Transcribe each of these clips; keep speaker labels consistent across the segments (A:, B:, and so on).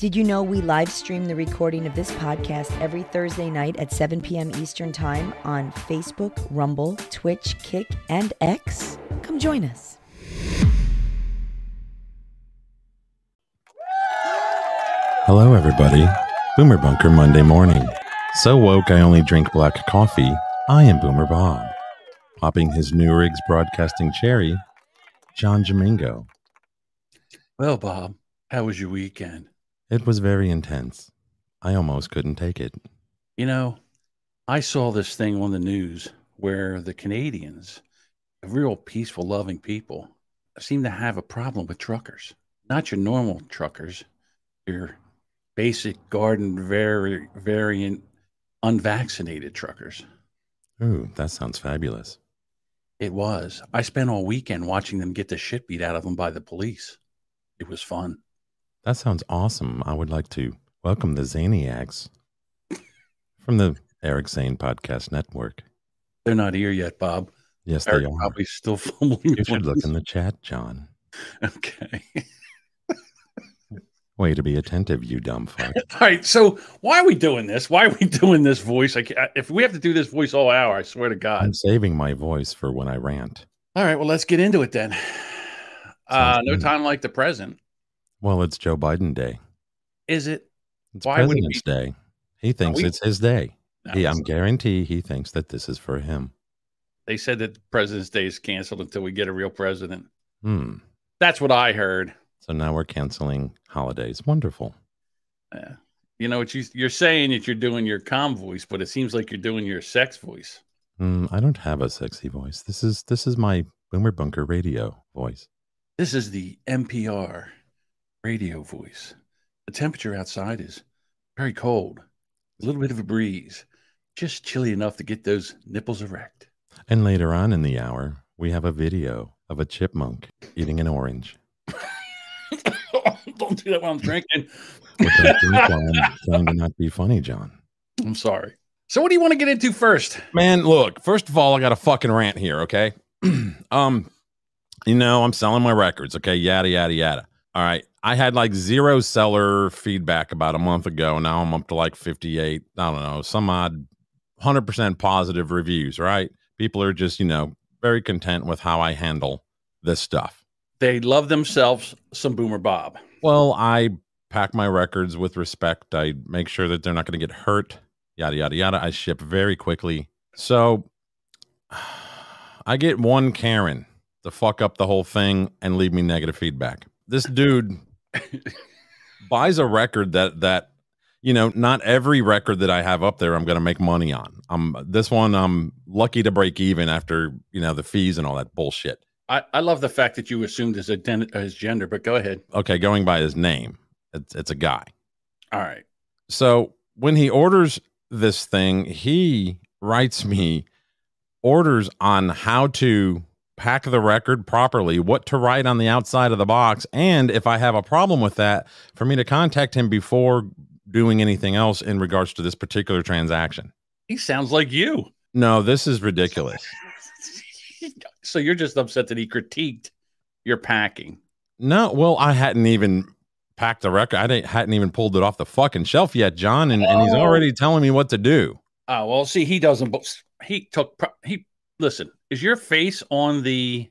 A: Did you know we live stream the recording of this podcast every Thursday night at 7 p.m. Eastern Time on Facebook, Rumble, Twitch, Kick, and X? Come join us.
B: Hello, everybody. Boomer Bunker Monday morning. So woke I only drink black coffee. I am Boomer Bob. Popping his new rigs broadcasting cherry, John Jamingo.
C: Well, Bob, how was your weekend?
B: It was very intense. I almost couldn't take it.
C: You know, I saw this thing on the news where the Canadians, real peaceful, loving people, seem to have a problem with truckers. Not your normal truckers, your basic garden very variant unvaccinated truckers.
B: Ooh, that sounds fabulous.
C: It was. I spent all weekend watching them get the shit beat out of them by the police. It was fun.
B: That sounds awesome. I would like to welcome the Zaniacs from the Eric Zane Podcast Network.
C: They're not here yet, Bob.
B: Yes,
C: Eric
B: they are.
C: probably still fumbling.
B: You should look in the chat, John.
C: Okay.
B: Way to be attentive, you dumb fuck.
C: All right. So why are we doing this? Why are we doing this voice? I can't, if we have to do this voice all hour, I swear to God.
B: I'm saving my voice for when I rant.
C: All right. Well, let's get into it then. Uh, no
B: good.
C: time like the present.
B: Well, it's Joe Biden Day.
C: Is it?
B: It's
C: Why
B: President's Day. He thinks
C: we-
B: it's his day.
C: No,
B: He, I'm guarantee he thinks that this is for him.
C: they said that President's Day is canceled until we get a real president.
B: Hmm.
C: That's what I heard.
B: So now we're canceling holidays. Wonderful.
C: Yeah. You know what you, you're saying that you're doing your calm voice, but it seems like you're doing your sex voice.
B: Hmm, I don't have a sexy voice. This is this is my Boomer Bunker radio voice.
C: This is the NPR radio voice. The temperature outside is very cold, a little bit of a breeze, just chilly enough to get those nipples erect.
B: And later on in the hour, we have a video of a chipmunk eating an orange.
C: Don't do that while I'm drinking.
B: But don't think while I'm trying to not be funny, John.
C: I'm sorry. So, what do you want to get into first?
B: Man, look, first of all, I got a fucking rant here, okay? um, you know, I'm selling my records, okay? Yada yada yada. All right. I had like zero seller feedback about a month ago. Now I'm up to like 58, I don't know, some odd 100% positive reviews, right? People are just, you know, very content with how I handle this stuff.
C: They love themselves some Boomer Bob.
B: Well, I pack my records with respect. I make sure that they're not going to get hurt. Yada yada yada. I ship very quickly. So I get one Karen to fuck up the whole thing and leave me negative feedback. This dude buys a record that that you know, not every record that I have up there I'm going to make money on. Um this one I'm lucky to break even after, you know, the fees and all that bullshit.
C: I, I love the fact that you assumed his, ident- his gender, but go ahead.
B: Okay, going by his name. It's it's a guy.
C: All right.
B: So when he orders this thing, he writes me orders on how to pack the record properly, what to write on the outside of the box, and if I have a problem with that, for me to contact him before doing anything else in regards to this particular transaction.
C: He sounds like you.
B: No, this is ridiculous.
C: so you're just upset that he critiqued your packing.
B: No, well, I hadn't even packed the record. I didn't, hadn't even pulled it off the fucking shelf yet, John, and, and he's
C: Oh.
B: already telling me what to do.
C: Oh well, see, he doesn't. He took. pro- He listen. Is your face on the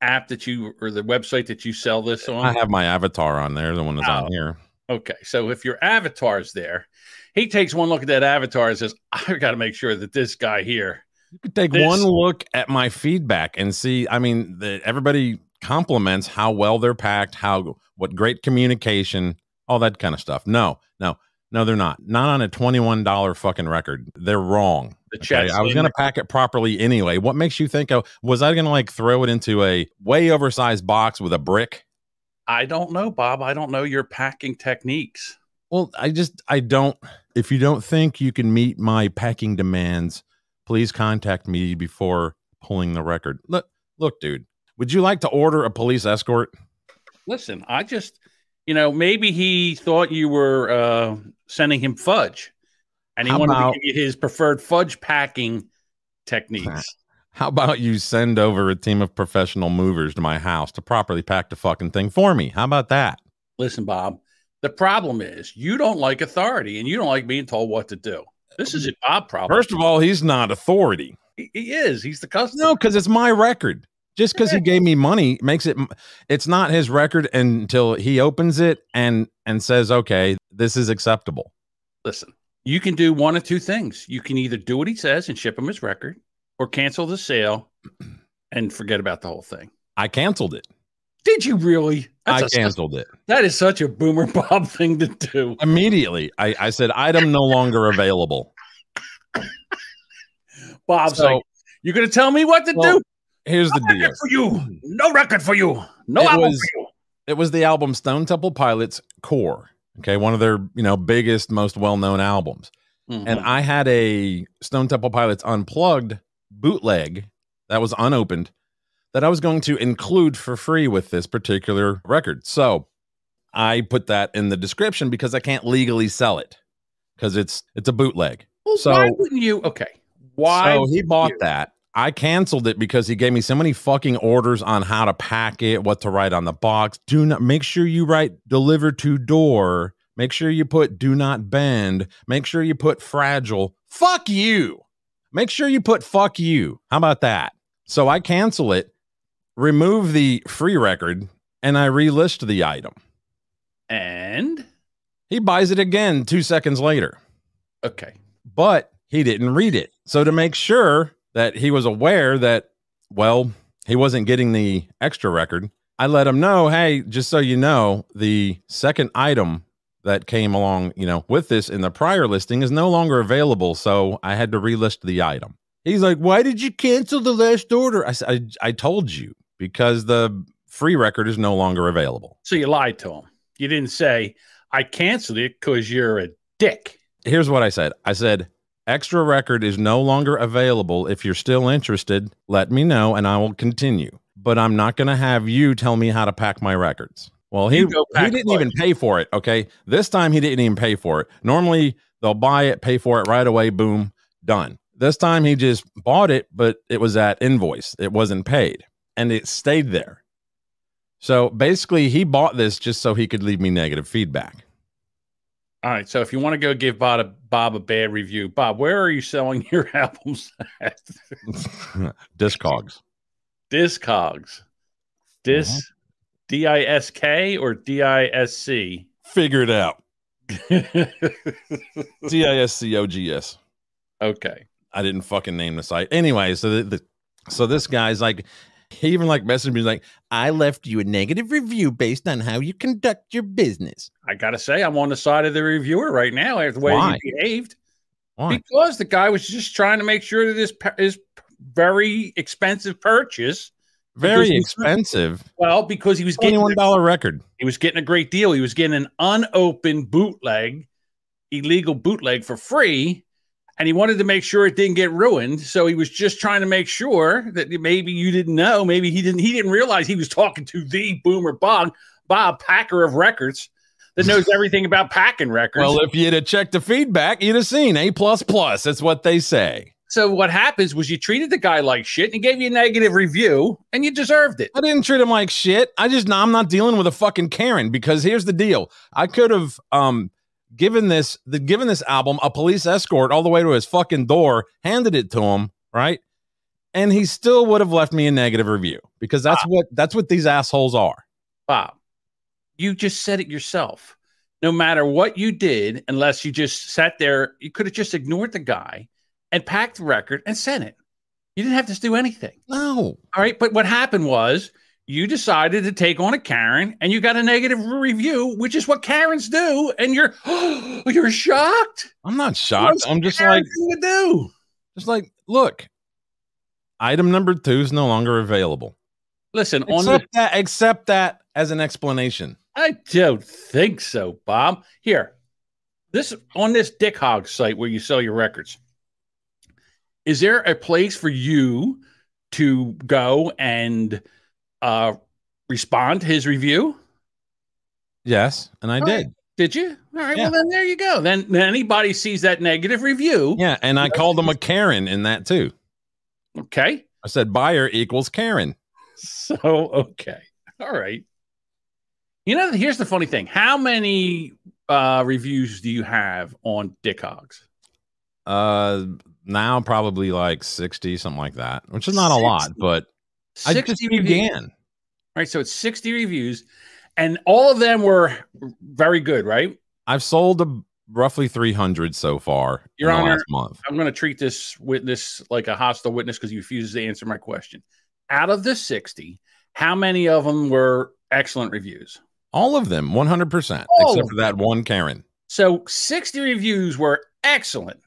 C: app that you or the website that you sell this on?
B: I have my avatar on there, the one that's
C: Oh.
B: on here.
C: Okay, so if your avatar's there, he takes one look at that avatar and says, "I've got to make sure that this guy here."
B: You could take
C: This-
B: one look at my feedback and see. I mean, the, everybody compliments how well they're packed, how what great communication, all that kind of stuff. No, no, no, they're not. Not on a twenty-one dollar fucking record. They're wrong.
C: The
B: Okay. I was gonna pack it properly anyway. What makes you think? I, was I gonna like throw it into a way oversized box with a brick?
C: I don't know, Bob. I don't know your packing techniques.
B: Well, I just I don't. If you don't think you can meet my packing demands, please contact me before pulling the record. Look, look, dude. Would you like to order a police escort?
C: Listen, I just, you know, maybe he thought you were uh, sending him fudge, and he
B: How
C: wanted
B: about-
C: to give you his preferred fudge packing techniques.
B: How about you send over a team of professional movers to my house to properly pack the fucking thing for me? How about that?
C: Listen, Bob, The problem is you don't like authority and you don't like being told what to do. This is a Bob problem.
B: First of all, he's not authority.
C: he, he is. He's the customer.
B: No, because it's my record. Just because he gave me money makes it. It's not his record until he opens it and and says, "Okay, this is acceptable."
C: Listen, you can do one of two things. You can either do what he says and ship him his record, or cancel the sale and forget about the whole thing.
B: I canceled it.
C: Did you really?
B: I
C: That's a-
B: canceled it
C: that is such a boomer Bob thing to do.
B: immediately. I, I said, "Item no longer available."
C: Bob's
B: So-
C: like, "You're going to tell me what to
B: Well,
C: do?
B: Here's the deal.
C: for you. No record for you. No
B: It
C: album
B: was-
C: for you."
B: It was the album Stone Temple Pilots Core. Okay, one of their you know biggest, most well known albums. and
C: Mhm.
B: I had a Stone Temple Pilots unplugged bootleg that was unopened that I was going to include for free with this particular record. So I put that in the description because I can't legally sell it because it's it's a bootleg.
C: Well,
B: so-
C: why wouldn't you? Okay, why?
B: So he bought
C: you?
B: that. I canceled it because he gave me so many fucking orders on how to pack it, what to write on the box. Do not make sure you write deliver to door. Make sure you put do not bend. Make sure you put fragile. Fuck you. Make sure you put fuck you. How about that? So I cancel it, remove the free record, and I relist the item.
C: And
B: He buys it again two seconds later.
C: okay,
B: but he didn't read it. So to make sure that he was aware that, well, he wasn't getting the extra record, I let him know, hey, just so you know, the second item that came along, you know, with this in the prior listing is no longer available. So I had to relist the item. He's like, why did you cancel the last order? I said, I, I told you because the free record is no longer available.
C: so you lied to him. You didn't say I canceled it because you're a dick.
B: here's what I said. I said, extra record is no longer available. If you're still interested, let me know and I will continue. But I'm not going to have you tell me how to pack my records. Well, he, he didn't even pay for it. Okay. This time he didn't even pay for it. Normally they'll buy it, pay for it right away. Boom, done. This time he just bought it, but it was at invoice. It wasn't paid and it stayed there. So basically, he bought this just so he could leave me negative feedback.
C: All right, so if you want to go give Bob a, Bob a bad review, Bob, where are you selling your albums at?
B: Discogs.
C: Discogs. Dis D I S K or D I S C?
B: Figure it out. D I S C O G S.
C: Okay.
B: I didn't fucking name the site. Anyway, so the, the so this guy's like he even like messaged me like, I left you a negative review based on how you conduct your business.
C: I gotta say, I'm on the side of the reviewer right now. After the way
B: Why?
C: he behaved,
B: Why?
C: because the guy was just trying to make sure that this his very expensive purchase.
B: Very expensive.
C: Well, because he was getting
B: one record.
C: he was getting a great deal. He was getting an unopened bootleg, illegal bootleg for free, and he wanted to make sure it didn't get ruined. So he was just trying to make sure that maybe you didn't know, maybe he didn't he didn't realize he was talking to the Boomer Bob, Bob Packer of records that knows everything about packing records.
B: Well, if you'd have checked the feedback, you'd have seen A plus plus. That's what they say.
C: so what happens was you treated the guy like shit and he gave you a negative review and you deserved it.
B: I didn't treat him like shit. I just I'm not dealing with a fucking Karen because here's the deal. I could have um given this the given this album a police escort all the way to his fucking door, handed it to him, right? And he still would have left me a negative review because that's what that's what these assholes are.
C: Bob, you just said it yourself. No matter what you did, unless you just sat there, you could have just ignored the guy and packed the record and sent it. You didn't have to do anything.
B: No.
C: All right. But what happened was you decided to take on a Karen and you got a negative review, which is what Karens do. And you're oh, you're shocked.
B: I'm not shocked. I'm just like
C: you do.
B: just like look. Item number 2 is no longer available.
C: Listen, on the
B: Accept that accept that as an explanation.
C: I don't think so, Bob. Here, this on this Dick Hog site where you sell your records. Is there a place for you to go and uh, respond his review?
B: Yes, and I
C: All
B: did.
C: right. Did you? All right.
B: Yeah.
C: Well, then there you go. Then, then anybody sees that negative review.
B: Yeah, and I called him a Karen in that too.
C: Okay.
B: I said buyer equals Karen.
C: So okay. All right. You know, here's the funny thing. How many uh, reviews do you have on Dick Hogs?
B: Uh, now probably like sixty, something like that, which is not a lot,
C: 60.
B: I just
C: reviews.
B: began.
C: Right, so it's 60 reviews, and all of them were very good, right?
B: I've sold a, roughly three hundred so far
C: Your
B: in the
C: Honor,
B: last month.
C: I'm going to treat this witness like a hostile witness because he refuses to answer my question. Out of the 60, how many of them were excellent reviews?
B: All of them, one hundred percent,
C: All
B: except for that one Karen.
C: So 60 reviews were excellent,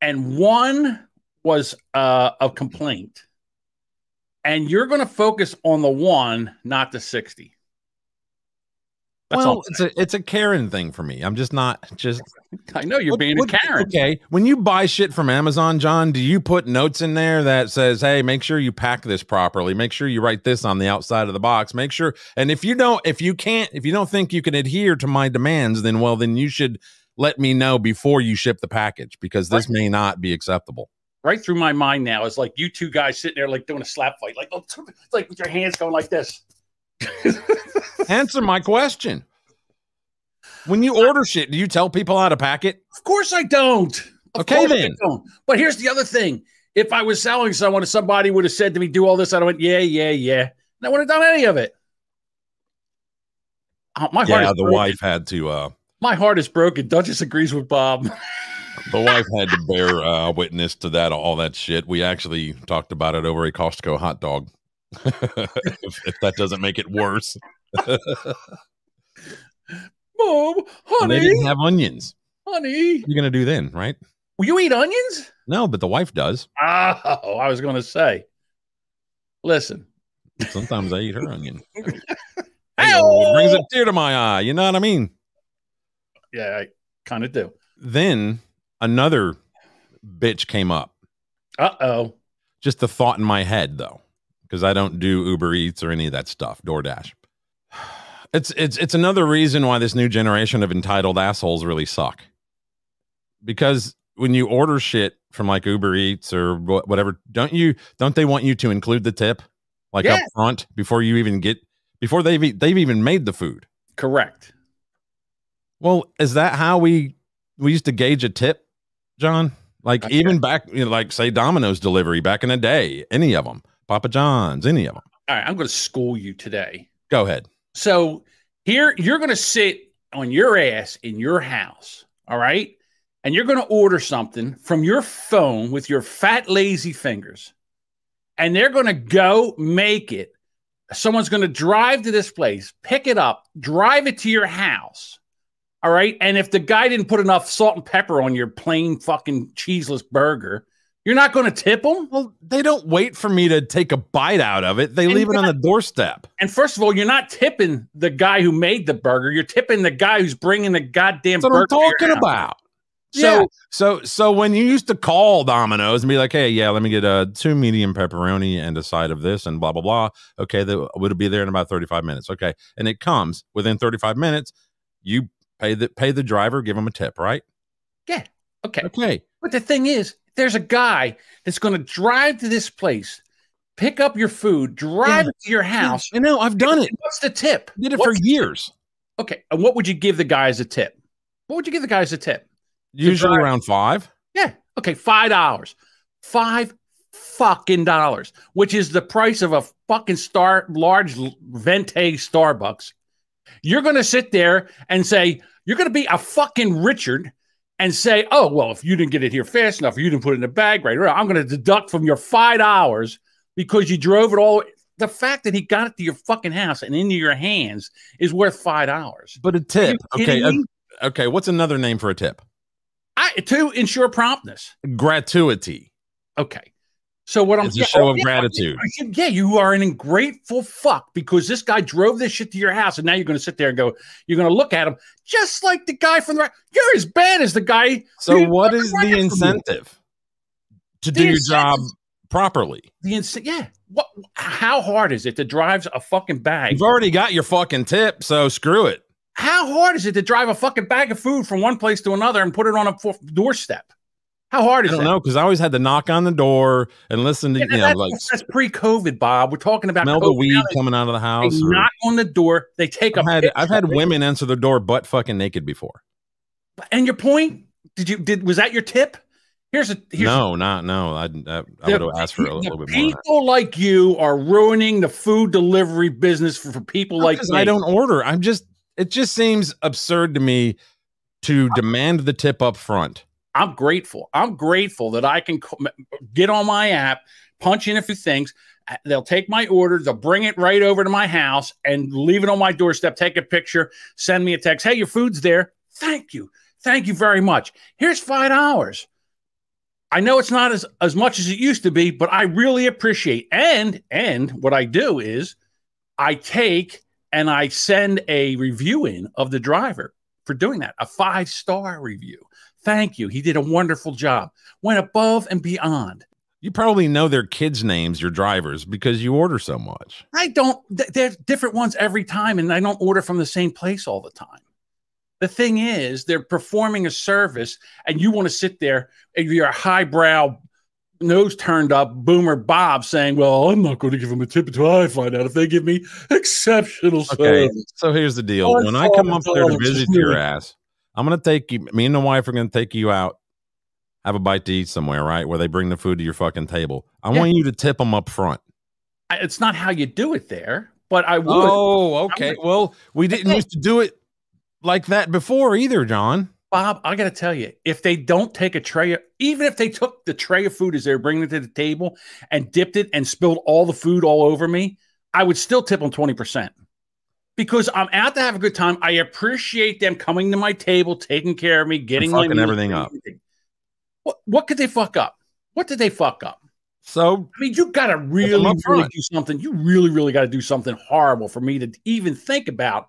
C: and one was uh, a complaint. And you're going to focus on the one, not the 60. That's
B: well, it's a it's a Karen thing for me. I'm just not just
C: I know you're
B: What-
C: being
B: what-
C: a Karen.
B: Okay, when you buy shit from Amazon, John, do you put notes in there that says, "Hey, make sure you pack this properly. Make sure you write this on the outside of the box. Make sure." And if you don't, if you can't, if you don't think you can adhere to my demands, then well, then you should let me know before you ship the package because this may not be acceptable.
C: Right through my mind now is like you two guys sitting there like doing a slap fight, like oh, it's like with your hands going like this.
B: Answer my question. When you order shit, do you tell people how to pack it?
C: Of course I don't. Of
B: Okay, then.
C: don't. But here's the other thing: if I was selling someone, if somebody would have said to me, "Do all this," I'd have went, "Yeah, yeah, yeah," and I wouldn't have done any of it. Oh, my heart
B: Yeah,
C: is
B: the
C: broken.
B: wife had to. uh
C: My heart is broken. Duchess agrees with Bob.
B: The wife had to bear uh, witness to that, all that shit. We actually talked about it over a Costco hot dog. if, if that doesn't make it worse,
C: Mom, honey,
B: they didn't have onions.
C: honey,
B: you're gonna do then, right?
C: will you eat onions?
B: No, but the wife does.
C: Oh, I was going to say. Listen,
B: Sometimes I eat her onion. It brings a tear to my eye. You know what I mean?
C: yeah, I kind of do.
B: Then another bitch came up.
C: Uh oh.
B: Just the thought in my head, though, because I don't do Uber Eats or any of that stuff. DoorDash. It's it's it's another reason why this new generation of entitled assholes really suck. Because when you order shit from like Uber Eats or whatever, don't you don't they want you to include the tip like up front before you even get before they've they've even made the food?
C: Correct.
B: Well, is that how we we used to gauge a tip, John? Like even back, you know, like say Domino's delivery back in the day, any of them, Papa John's, any of them.
C: All right, I'm going to school you today.
B: Go ahead.
C: So here you're going to sit on your ass in your house, all right? And you're going to order something from your phone with your fat, lazy fingers. And they're going to go make it. Someone's going to drive to this place, pick it up, drive it to your house. All right. And if the guy didn't put enough salt and pepper on your plain fucking cheeseless burger, you're not going to tip them.
B: Well, they don't wait for me to take a bite out of it. They
C: And
B: leave it
C: you're
B: on the doorstep.
C: And first of all, you're not tipping the guy who made the burger. You're tipping the guy who's bringing the goddamn
B: That's what I'm
C: burger.
B: talking about.
C: So
B: yeah. So so when you used to call Domino's and be like, "Hey, yeah, let me get a two medium pepperoni and a side of this and blah blah blah." Okay, that would be there in about 35 minutes. Okay. And it comes within 35 minutes, you pay the pay the driver, give him a tip, right? Yeah.
C: Okay.
B: Okay.
C: But the thing is, there's a guy that's going to drive to this place, pick up your food, drive
B: Yeah.
C: it to your house.
B: I know, I've done it.
C: What's the tip?
B: Did it
C: What's
B: for years.
C: Okay. And what would you give the guy as a tip? What would you give the guy as a tip?
B: Usually around 5.
C: Yeah. Okay. Five dollars. Five fucking dollars, which is the price of a fucking star large venti Starbucks. You're gonna sit there and say, you're gonna be a fucking Richard and say, oh, well, if you didn't get it here fast enough, or you didn't put it in the bag right, right, I'm gonna deduct from your five dollars because you drove it all. The fact that he got it to your fucking house and into your hands is worth five dollars.
B: But a tip. Okay.
C: kidding
B: uh, okay, what's another name for a tip?
C: I, to ensure promptness.
B: Gratuity.
C: Okay. So what I'm
B: It's a show oh, of
C: yeah,
B: gratitude.
C: Yeah, you are an ungrateful fuck because this guy drove this shit to your house, and now you're going to sit there and go, you're going to look at him just like the guy from the. right- You're as bad as the guy.
B: So what is the incentive to
C: The
B: do your job properly?
C: The ins- yeah. What? How hard is it to drive a fucking bag?
B: You've already got your fucking tip, so screw it.
C: How hard is it to drive a fucking bag of food from one place to another and put it on a doorstep? How hard
B: I
C: is
B: don't
C: that?
B: know because I always had to knock on the door and listen to
C: Yeah,
B: you know
C: that's,
B: like
C: that's pre-COVID, Bob. We're talking about
B: smell the weed coming out of the
C: They
B: house. or-
C: knock on the door. They take a.
B: I've had I've had women answer the door butt fucking naked before.
C: And your point? Did you did was that your tip? Here's a here's
B: no, not no. I, I, I would have asked for a, little bit more.
C: People like you are ruining the food delivery business for, for people like me.
B: I don't order. I'm just. It just seems absurd to me to demand the tip up front.
C: I'm grateful. I'm grateful that I can get on my app, punch in a few things. They'll take my order, they'll bring it right over to my house and leave it on my doorstep, take a picture, send me a text. Hey, your food's there. Thank you. Thank you very much. Here's five dollars. I know it's not as, as much as it used to be, but I really appreciate. And and what I do is I take and I send a review in of the driver for doing that, a five star review. Thank you. He did a wonderful job. Went above and beyond.
B: You probably know their kids' names, your drivers, because you order so much.
C: I don't, th- they're different ones every time, and I don't order from the same place all the time. The thing is, they're performing a service, and you want to sit there and you're a highbrow, nose turned up boomer Bob saying, Well, I'm not going to give them a tip until I find out if they give me exceptional
B: Okay,
C: service.
B: so here's the deal.
C: Oh,
B: When I come up there to visit your ass, I'm gonna take you. Me and the wife are gonna take you out, have a bite to eat somewhere, right? Where they bring the food to your fucking table. I
C: Yeah.
B: want you to tip them up front.
C: I- It's not how you do it there, but I would.
B: Oh, okay.
C: I'm-
B: Well, we didn't used to do it like that before either, John.
C: Bob, I got to tell you, if they don't take a tray, of, even if they took the tray of food as they were bringing it to the table and dipped it and spilled all the food all over me, I would still tip them 20% because I'm out to have a good time. I appreciate them coming to my table, taking care of me, getting my
B: everything up.
C: What, what could they fuck up? What did they fuck up?
B: So
C: I mean, you got to really, really do something. You really, really got to do something horrible for me to even think about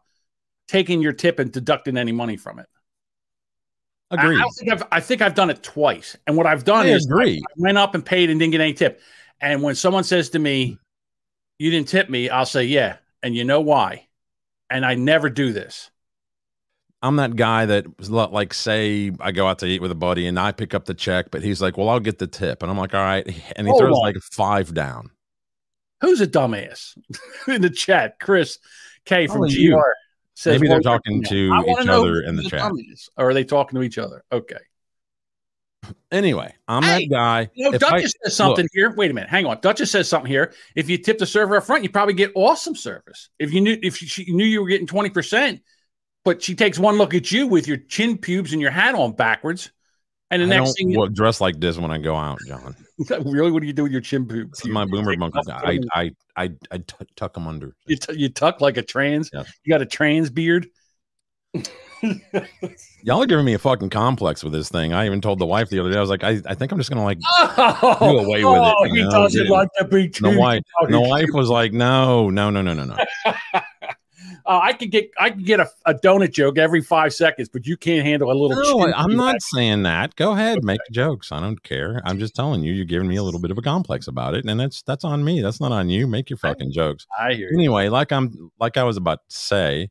C: taking your tip and deducting any money from it. I-
B: agreed.
C: I, think I've, I think I've done it twice. And what I've done
B: I
C: is
B: agree.
C: I went up and paid and didn't get any tip. And when someone says to me, You didn't tip me, I'll say, Yeah. And you know why? And I never do this.
B: I'm that guy that was like, say, I go out to eat with a buddy and I pick up the check, but he's like, "Well, I'll get the tip," and I'm like, "All right," and he
C: Hold
B: throws
C: on.
B: like five down.
C: Who's a dumbass in the chat? Chris K from
B: Probably
C: GR
B: you.
C: says,
B: Maybe they're talking to each other in the chat.
C: dumbass." Or are they talking to each other? Okay.
B: Anyway, I'm
C: Hey,
B: that guy.
C: You know,
B: If I-
C: Duchess says something here. Wait a minute. Hang on. Duchess says something here. If you tip the server up front, you probably get awesome service. If you knew if she, knew you were getting 20%, but she takes one look at you with your chin pubes and your hat on backwards. And the
B: I
C: next thing you
B: well, dress like this when I go out, John.
C: really, what do you do with your chin pubes?
B: My boomer
C: take I,
B: I,
C: I
B: I I I t- tuck them under.
C: you, you tuck like a trans.
B: Yeah.
C: You got a trans beard.
B: Y'all are giving me a fucking complex with this thing. I even told the wife the other day. I was like, I, I think I'm just gonna like.
C: Oh,
B: Do away with it,
C: oh,
B: you
C: he
B: know,
C: doesn't
B: get-
C: like to be
B: And the wife, the wife was like, no, no, no, no, no, no.
C: Uh, I could get I could get a, a donut joke every five seconds, but you can't handle a little.
B: No, I'm not saying that. Go ahead, make jokes. I don't care. I'm just telling you, you're giving me a little bit of a complex about it, and that's that's on me. That's not on you. Make your fucking jokes.
C: I hear you.
B: Anyway, like I'm like I was about to say,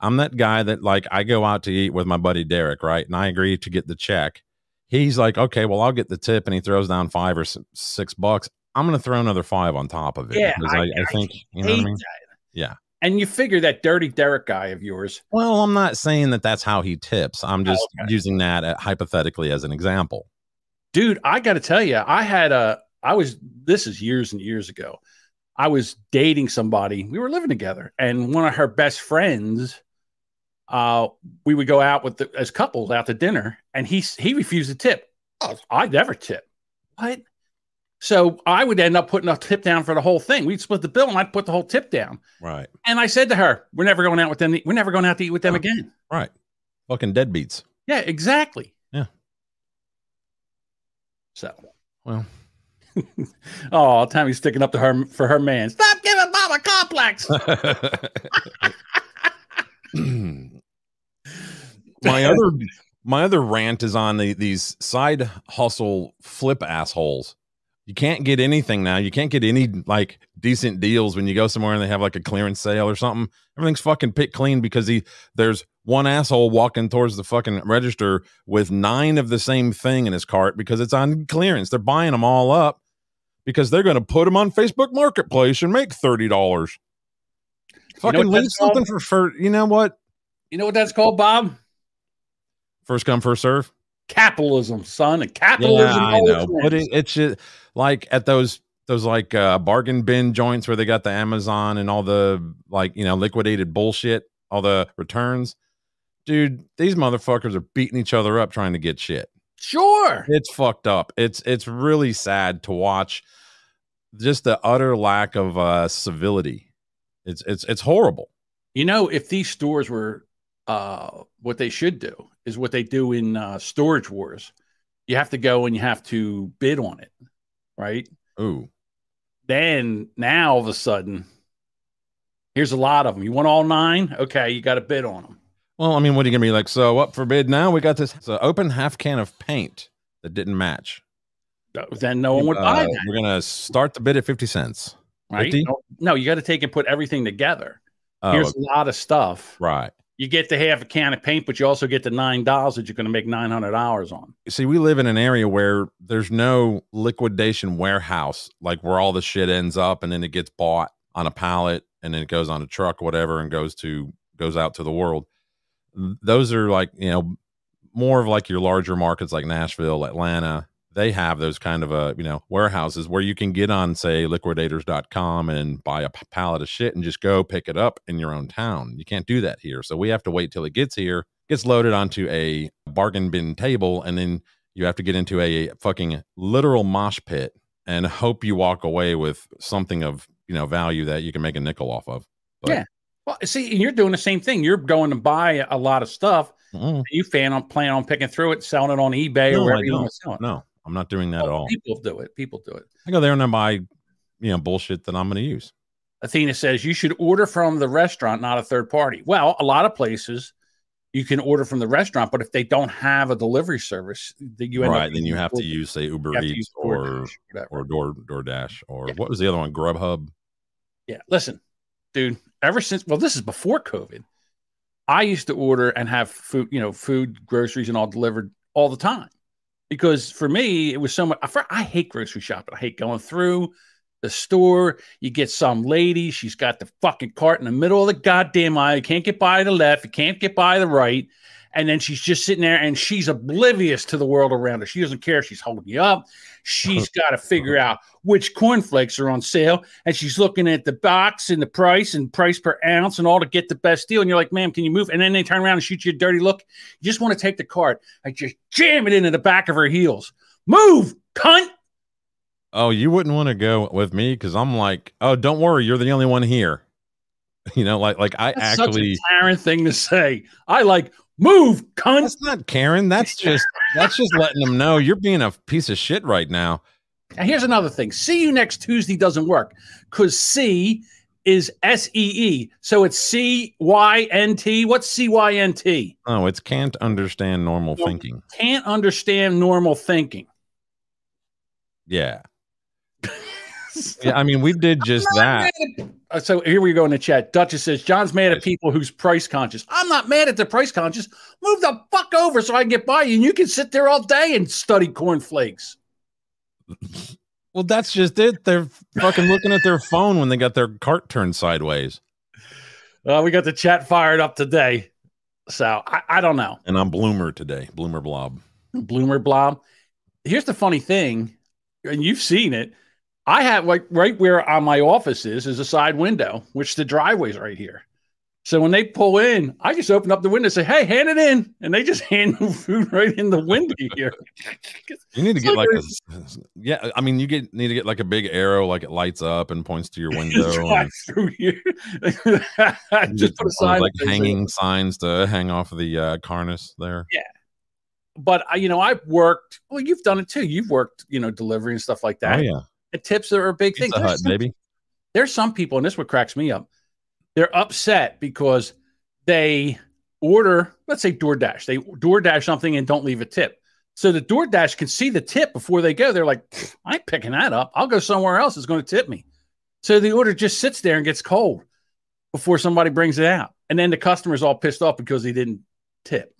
B: I'm that guy that like I go out to eat with my buddy Derek, right? And I agree to get the check. He's like, okay, well, I'll get the tip, and he throws down five or six bucks. I'm gonna throw another five on top of it
C: Yeah,
B: because
C: I-
B: I, I,
C: I
B: think you know what I mean.
C: that.
B: Yeah.
C: And you figure that dirty Derek guy of yours.
B: Well, I'm not saying that that's how he tips. I'm just
C: okay.
B: using that uh, hypothetically as an example.
C: dude i gotta tell you i had a i was this is years and years ago i was dating somebody we were living together and one of her best friends uh we would go out with the, as couples out to dinner and he he refused to tip oh, i never tip what so i would end up putting a tip down for the whole thing we'd split the bill and i'd put the whole tip down
B: Right.
C: and i said to her we're never going out with them we're never going out to eat with them
B: Oh.
C: again
B: Right. Fucking deadbeats.
C: yeah exactly
B: Yeah.
C: so
B: Well,
C: Oh, Tammy's sticking up to her for her man. Stop giving Bob a complex.
B: my other my other rant is on the these side hustle flip assholes. You can't get anything now. You can't get any like decent deals when you go somewhere and they have like a clearance sale or something. Everything's fucking pick clean because he there's one asshole walking towards the fucking register with nine of the same thing in his cart because it's on clearance. They're buying them all up because they're going to put them on Facebook Marketplace and make thirty dollars.
C: know
B: Fucking
C: what
B: leave
C: that's called?
B: for for you know what
C: You know what that's called, Bob?
B: First come, first serve.
C: Capitalism, son, and capitalism.
B: Yeah, I know, but it, it's just like at those those like uh, bargain bin joints where they got the Amazon and all the like you know liquidated bullshit, all the returns. Dude, these motherfuckers are beating each other up trying to get shit.
C: Sure,
B: it's fucked up. It's it's really sad to watch just the utter lack of uh, civility. It's it's it's horrible.
C: You know, if these stores were uh, what they should do is what they do in uh, storage wars. You have to go and you have to bid on it, right?
B: Ooh.
C: Then now all of a sudden, here's a lot of them. You want all nine? Okay, you got to bid on them.
B: Well, I mean, what are you gonna be like? So up for bid now? We got this so open half can of paint that didn't match.
C: Then no one would buy uh, that.
B: We're gonna start the bid at fifty cents.
C: Right? No, no, you got to take and put everything together. Oh, Here's okay. a lot of stuff.
B: Right
C: you get to have a can of paint, but you also get the nine dollars that you're going to make nine hundred dollars on.
B: See, we live in an area where there's no liquidation warehouse, like where all the shit ends up and then it gets bought on a pallet and then it goes on a truck, whatever, and goes to goes out to the world. Those are like you know more of like your larger markets like Nashville, Atlanta, they have those kind of a uh, you know warehouses where you can get on say liquidators.com and buy a pallet of shit and just go pick it up in your own town. You can't do that here. So we have to wait till it gets here gets loaded onto a bargain bin table and then you have to get into a fucking literal mosh pit and hope you walk away with something of you know value that you can make a nickel off of
C: but, yeah. Well see you're doing the same thing. You're going to buy a lot of stuff mm-hmm. you fan on plan on picking through it selling it on ebay no, or wherever you want to sell it.
B: No I'm not doing that oh, at all.
C: People do it. People do it.
B: I go there and I buy, you know, bullshit that I'm going to use.
C: Athena says you should order from the restaurant, not a third party. Well, a lot of places you can order from the restaurant, but if they don't have a delivery service,
B: then you right, then you have to use say Uber Eats or or Door DoorDash or yeah. what was the other one? Grubhub.
C: Yeah, listen, dude. Ever since well, this is before COVID. I used to order and have food, you know, food, groceries, and all delivered all the time because for me it was so much. I hate grocery shopping. I hate going through the store. You get some lady, she's got the fucking cart in the middle of the goddamn aisle. You can't get by the left, you can't get by the right and then she's just sitting there and she's oblivious to the world around her. She doesn't care. She's holding you up. She's got to figure out which cornflakes are on sale, and she's looking at the box and the price and price per ounce and all to get the best deal. And you're like, "Ma'am, can you move?" And then they turn around and shoot you a dirty look. You just want to take the card. I just jam it into the back of her heels. Move, cunt.
B: Oh, you wouldn't want to go with me because I'm like, oh, don't worry, you're the only one here. You know, like like I
C: That's
B: actually
C: such a Karen thing to say. I like Move, cunt.
B: That's not Karen. That's just that's just letting them know you're being a piece of shit right now.
C: And here's another thing. See you next Tuesday doesn't work because C is S E E. So it's C Y N T. What's C Y N T?
B: Oh, it's can't understand normal thinking.
C: Can't understand normal thinking.
B: Yeah. Yeah, I mean, we did just that.
C: Uh, so here we go in the chat. Duchess says John's mad at people who's price conscious. I'm not mad at the price conscious. Move the fuck over so I can get by you, and you can sit there all day and study cornflakes.
B: Well, that's just it. They're fucking looking at their phone when they got their cart turned sideways.
C: Uh, we got the chat fired up today, so I, I don't know.
B: And I'm Bloomer today, Bloomer Blob.
C: Bloomer Blob. Here's the funny thing, and you've seen it I have like right where on my office is is a side window, which the driveway's right here. So when they pull in, I just open up the window and say, "Hey, hand it in," and they just hand the food right in the window here.
B: you need to get like a yeah. I mean, you get need to get like a big arrow, like it lights up and points to your window. and, through here. just put a sign like hanging signs to hang off of the uh, harness there.
C: Yeah, but I, you know, I've worked. Well, you've done it too. You've worked, you know, delivery and stuff like that.
B: Oh yeah
C: tips are a big thing.
B: Hut,
C: some,
B: maybe.
C: There's some people, and this what cracks me up. They're upset because they order, let's say DoorDash. They DoorDash something and don't leave a tip. So the DoorDash can see the tip before they go. They're like, I'm picking that up. I'll go somewhere else that's going to tip me. So the order just sits there and gets cold before somebody brings it out. And then the customer's all pissed off because he didn't tip.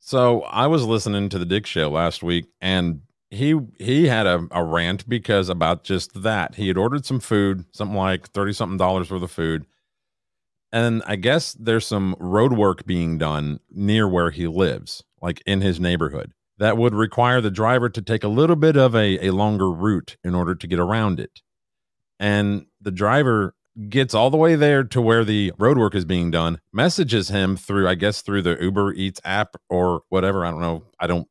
B: So I was listening to the Dick Show last week, and he he had a, a rant because about just that he had ordered some food something like 30 something dollars worth of food And I guess there's some road work being done near where he lives, like in his neighborhood, that would require the driver to take a little bit of a, a longer route in order to get around it. And the driver gets all the way there to where the road work is being done, messages him through, I guess, through the Uber Eats app or whatever. I don't know. I don't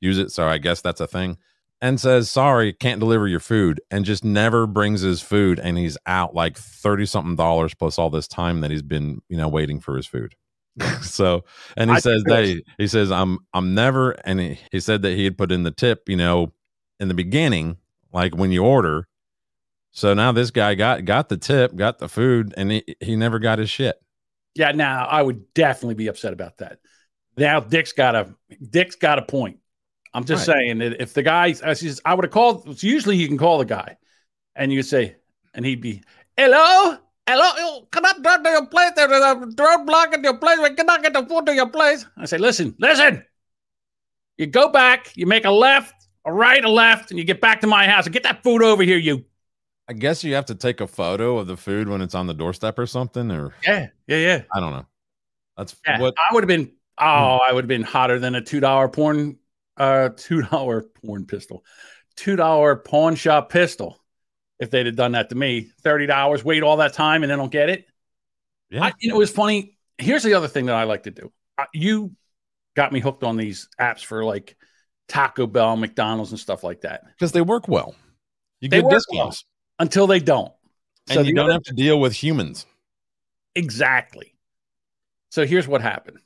B: use it. So I guess that's a thing. And says, sorry, can't deliver your food. And just never brings his food. And he's out like 30 something dollars plus all this time that he's been, you know, waiting for his food. so, and he
C: I
B: says that
C: that's-
B: he says, I'm, I'm never, and he, he said that he had put in the tip, you know, in the beginning, like when you order. So now this guy got, got the tip, got the food, and he, he never got his shit.
C: Yeah, now I would definitely be upset about that. Now Dick's got a Dick's got a point. I'm just
B: Right.
C: saying that if the guy, uh, I says, I would have called. Usually you can call the guy, and you say, and he'd be, "Hello, hello, you cannot drive to your place. There's a roadblock at your place. We cannot get the food to your place." I say, "Listen, listen. You go back. You make a left, a right, a left, and you get back to my house and get that food over here. You,
B: I guess you have to take a photo of the food when it's on the doorstep or something, or
C: yeah, yeah, yeah."
B: I don't know. That's
C: Yeah,
B: what
C: I would have been. Oh, hmm. I would have been hotter than a two dollar porn, uh, two dollar porn pistol, two dollar pawn shop pistol. If they'd have done that to me, thirty dollars, wait all that time, and then don't get it.
B: yeah.
C: I, you know, it was funny. Here's the other thing that I like to do. Uh, you got me hooked on these apps for like Taco Bell, McDonald's, and stuff like that.
B: because they work well. You
C: They
B: get discounts,
C: Until they don't.
B: and you don't
C: other-
B: have to deal with humans.
C: Exactly. So here's what happened.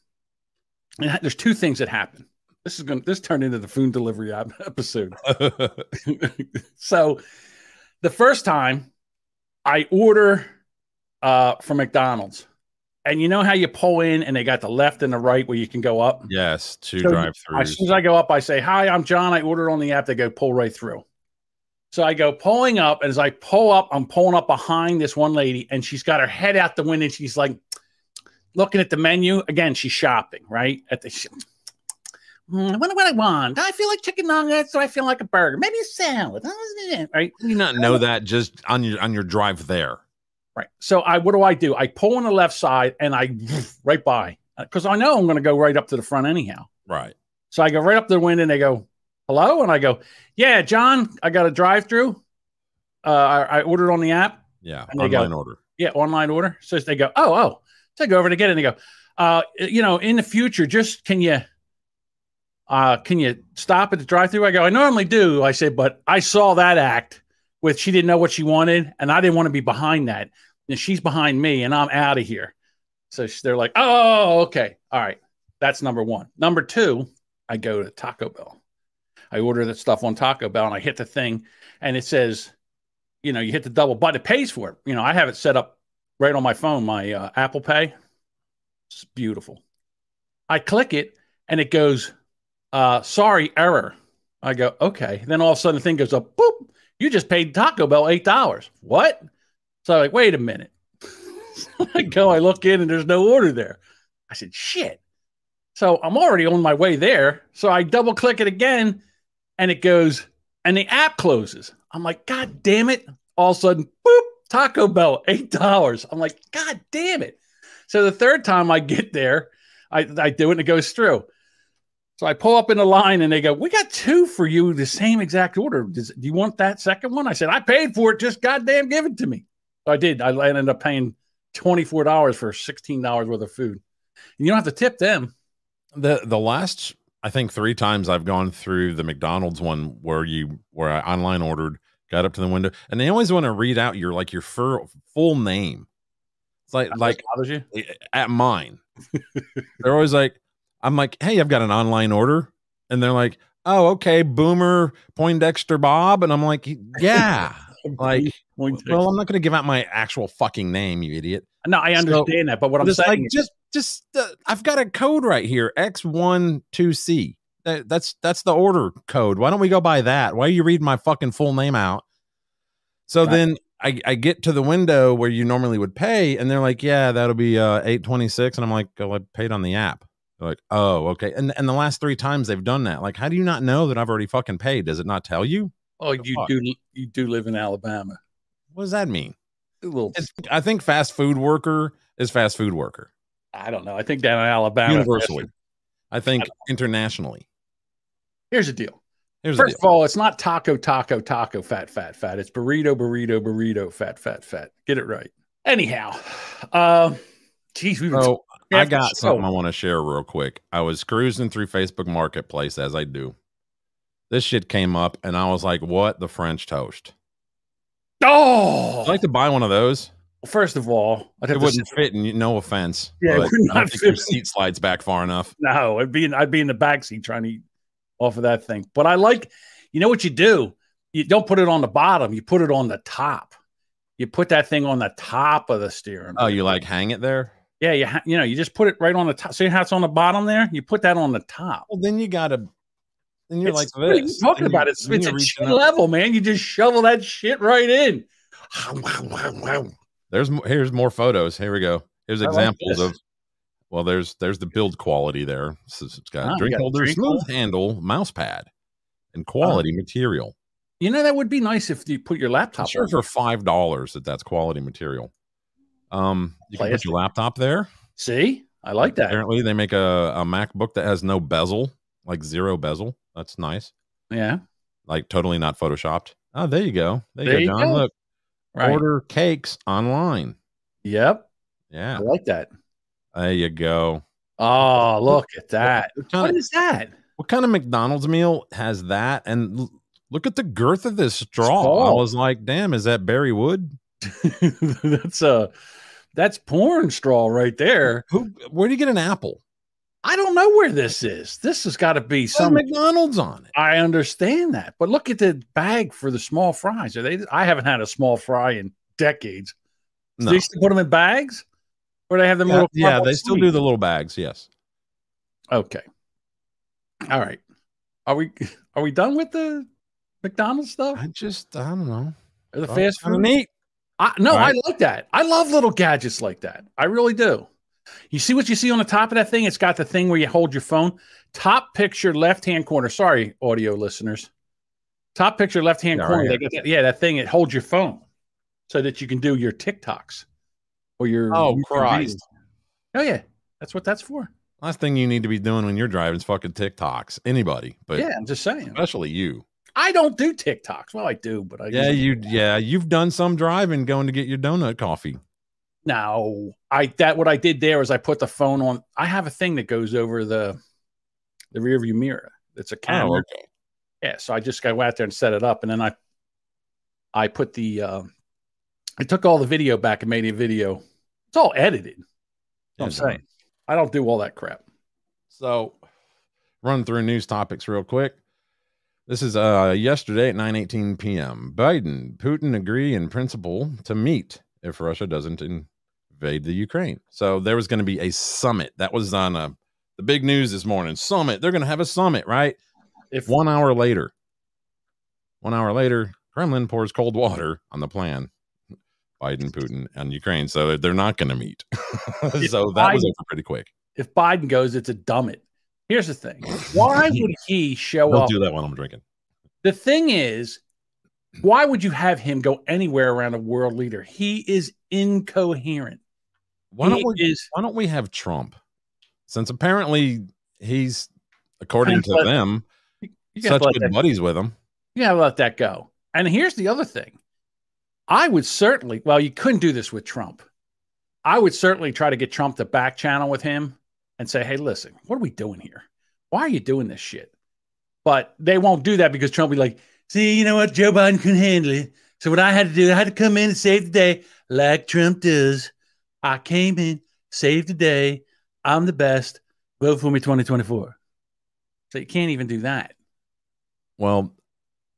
C: And There's two things that happened. This is going. to This turned into the food delivery app episode. so, the first time I order uh, from McDonald's, and you know how you pull in and they got the left and the right where you can go up.
B: yes, two
C: So,
B: drive
C: As soon as I go up, I say, "Hi, I'm John. I ordered on the app." They go pull right through. So I go pulling up, and as I pull up, I'm pulling up behind this one lady, and she's got her head out the window. And she's like looking at the menu again. She's shopping right at the. Hmm, I wonder what I want. I feel like chicken nuggets? Do I feel like a burger? Maybe a salad. Right,
B: you not know that just on your on your drive there.
C: right. So I, what do I do? I pull on the left side, and I right by because I know I'm going to go right up to the front anyhow.
B: Right.
C: So I go right up to the window and they go, hello? And I go, yeah, John, I got a drive through. Uh, I, I ordered on the app.
B: Yeah.
C: And they go-
B: Online order.
C: Yeah, online order. So they go, oh, oh. So I go over to get it and they go, uh, you know, in the future, just can you, uh, can you stop at the drive through? I go, I normally do. I say, but I saw that act with she didn't know what she wanted and I didn't want to be behind that. And she's behind me and I'm out of here. So they're like, oh, okay. All right. That's number one. Number two, I go to Taco Bell. I order the stuff on Taco Bell and I hit the thing and it says, you know, you hit the double button, it pays for it. You know, I have it set up right on my phone, my uh, Apple Pay. It's beautiful. I click it and it goes, uh, sorry, error. I go, okay. Then all of a sudden the thing goes up, boop. You just paid Taco Bell $8. What? So I'm like, wait a minute. I go, I look in and there's no order there. I said, shit. So I'm already on my way there. So I double click it again and it goes, and the app closes. I'm like, God damn it. All of a sudden, boop, Taco Bell, $8. I'm like, God damn it. So the third time I get there, I, I do it and it goes through. So I pull up in the line and they go, We got two for you, the same exact order. Does, do you want that second one? I said, I paid for it. Just goddamn give it to me. So I did. I ended up paying $24 for $16 worth of food. And you don't have to tip them.
B: The the last I think three times I've gone through the McDonald's one where you where I online ordered, got up to the window, and they always want to read out your like your fur, full name. It's like like
C: bothers you.
B: at mine. they're always like, I'm like, hey, I've got an online order. And they're like, oh, okay, Boomer Poindexter Bob. And I'm like, yeah. Like, well, I'm not going to give out my actual fucking name, you idiot.
C: no, I understand that. But what I'm
B: Just
C: saying
B: like,
C: is,
B: just, just, uh, I've got a code right here, X12C. That, that's that's the order code. Why don't we go by that? Why are you reading my fucking full name out? So
C: Right.
B: then I, I get to the window where you normally would pay, and they're like, "Yeah, that'll be uh eight twenty six," and I'm like, "Oh, I paid on the app." They're like, "Oh, okay." And and the last three times they've done that, like, how do you not know that I've already fucking paid? Does it not tell you?
C: oh, you
B: fuck?
C: do you do live in Alabama.
B: What does that mean? It's, I think fast food worker is fast food worker
C: I don't know. I think down in Alabama,
B: universally. I think internationally.
C: Here's the deal.
B: Here's the
C: First
B: deal.
C: of all, it's not taco, taco, taco, fat, fat, fat. It's burrito, burrito, burrito, fat, fat, fat. Get it right. Anyhow, uh, geez, we were
B: So I got something I want to share real quick. I was cruising through Facebook Marketplace as I do. This shit came up, and I was like, "What the French toast?"
C: Oh,
B: I'd like to buy one of those.
C: first of all, I'd
B: It wouldn't fit, and no offense.
C: Yeah, it would
B: I
C: not
B: think your
C: fit.
B: seat slides back far enough.
C: No, I'd be in, I'd be in the backseat trying to eat off of that thing. But I like, you know what you do? You don't put it on the bottom. You put it on the top. You put that thing on the top of the steering.
B: Oh, you like hang it there?
C: Yeah, you ha- you know you just put it right on the top. See how it's on the bottom there? You put that on the top.
B: Well, then you gotta. Then you're
C: It's-
B: like
C: what are you
B: this.
C: talking
B: Then you-
C: about? It's it's a
B: reaching
C: chin level, man. You just shovel that shit right in.
B: There's here's more photos. Here we go. Here's
C: I like
B: examples of. Well, there's there's the build quality there. So it's got
C: Ah,
B: drink
C: got a
B: holder,
C: drink
B: smooth
C: holder.
B: handle, mouse pad, and quality material.
C: You know that would be nice if you put your
B: I'm
C: laptop.
B: sure
C: on.
B: for five dollars that that's quality material. Um, you can put your laptop there.
C: See, I like that.
B: Apparently, they make a, a MacBook that has no bezel, like zero bezel. That's nice.
C: Yeah,
B: Like totally not photoshopped. Oh, there you go. There you
C: There
B: go,
C: you
B: John.
C: go.
B: Look,
C: right.
B: order cakes online.
C: Yep,
B: Yeah,
C: I like that.
B: there you go.
C: Oh, look at that.
B: What
C: What
B: kind, of,
C: is that?
B: what kind of McDonald's meal has that? And l- look at the girth of this straw. I
C: Straw.
B: was like, damn, is that Barry Wood?
C: that's a that's porn straw right there.
B: Who? Where do you get an apple?
C: I don't know where this is. This has got to be
B: Some
C: some.
B: McDonald's on it.
C: I understand that, but look at the bag for the small fries. Are they? I haven't had a small fry in decades.
B: No.
C: They still put them in bags, or they have them
B: Yeah,
C: little.
B: yeah, they still do the little bags. Yes.
C: Okay. All right. Are we are we done with the McDonald's stuff
B: I just, I don't know.
C: or the fast food?
B: neat.
C: I, no,
B: All
C: I like that. I love little gadgets like that. I really do. You see what you see on the top of that thing? It's got the thing where you hold your phone. Top picture, left hand corner. Sorry, audio listeners. Top picture, left hand
B: Yeah,
C: corner.
B: right
C: they got that, yeah, that thing. It holds your phone so that you can do your TikToks or your.
B: Oh, Christ.
C: videos. Oh yeah, that's what that's for.
B: Last thing you need to be doing when you're driving is fucking TikToks. Anybody, but
C: yeah, I'm just saying.
B: especially you.
C: I don't do TikToks. Well, I do, but I
B: Yeah, you. Yeah, you've done some driving going to get your donut coffee.
C: No, I that what I did there was I put the phone on. I have a thing that goes over the the rear view mirror. It's a camera.
B: Oh, okay.
C: Yeah, so I just go out there and set it up, and then I I put the uh, I took all the video back and made a video. It's all edited.
B: Yeah,
C: I'm saying I don't do all that crap.
B: So, run through news topics real quick. This is uh yesterday at 9:18 p.m. Biden, Putin agree in principle to meet if Russia doesn't invade the Ukraine. So there was going to be a summit. That was on uh, the big news this morning. Summit. They're going to have a summit, right?
C: If
B: One hour later, one hour later, Kremlin pours cold water on the plan. Biden, Putin, and Ukraine. So they're not going to meet. so that was over pretty quick.
C: if Biden goes, it's a dumb it. Here's the thing: why would he show
B: Don't
C: up?
B: do that when I'm drinking.
C: The thing is, why would you have him go anywhere around a world leader? He is incoherent.
B: Why don't we?
C: is
B: Why don't we have Trump? Since apparently he's, according to
C: But-
B: them, such good
C: that,
B: buddies with him.
C: you gotta let that go. And here's the other thing. I would certainly, well, you couldn't do this with Trump. I would certainly try to get Trump to back channel with him and say, hey, listen, what are we doing here? Why are you doing this shit? But they won't do that because Trump will be like, see, you know what? Joe Biden couldn't handle it. So what I had to do, I had to come in and save the day like Trump does. I came in, saved the day. I'm the best. Vote for me 2024. So you can't even do that.
B: Well,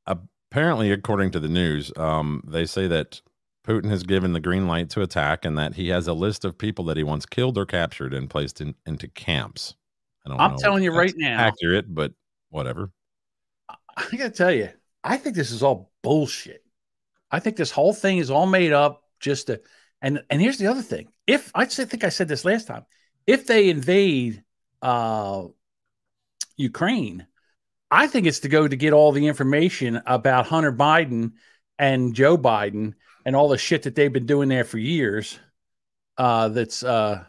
B: apparently, according to the news, um, they say that Putin has given the green light to attack, and that he has a list of people that he wants killed or captured and placed in, into camps. I don't
C: I'm
B: know
C: telling you right now.
B: accurate, but whatever.
C: I gotta tell you, I think this is all bullshit. I think this whole thing is all made up just to. And and here's the other thing: if I think I said this last time, if they invade uh, Ukraine, I think it's to go to get all the information about Hunter Biden and Joe Biden and all the shit that they've been doing there for years. Uh, that's uh,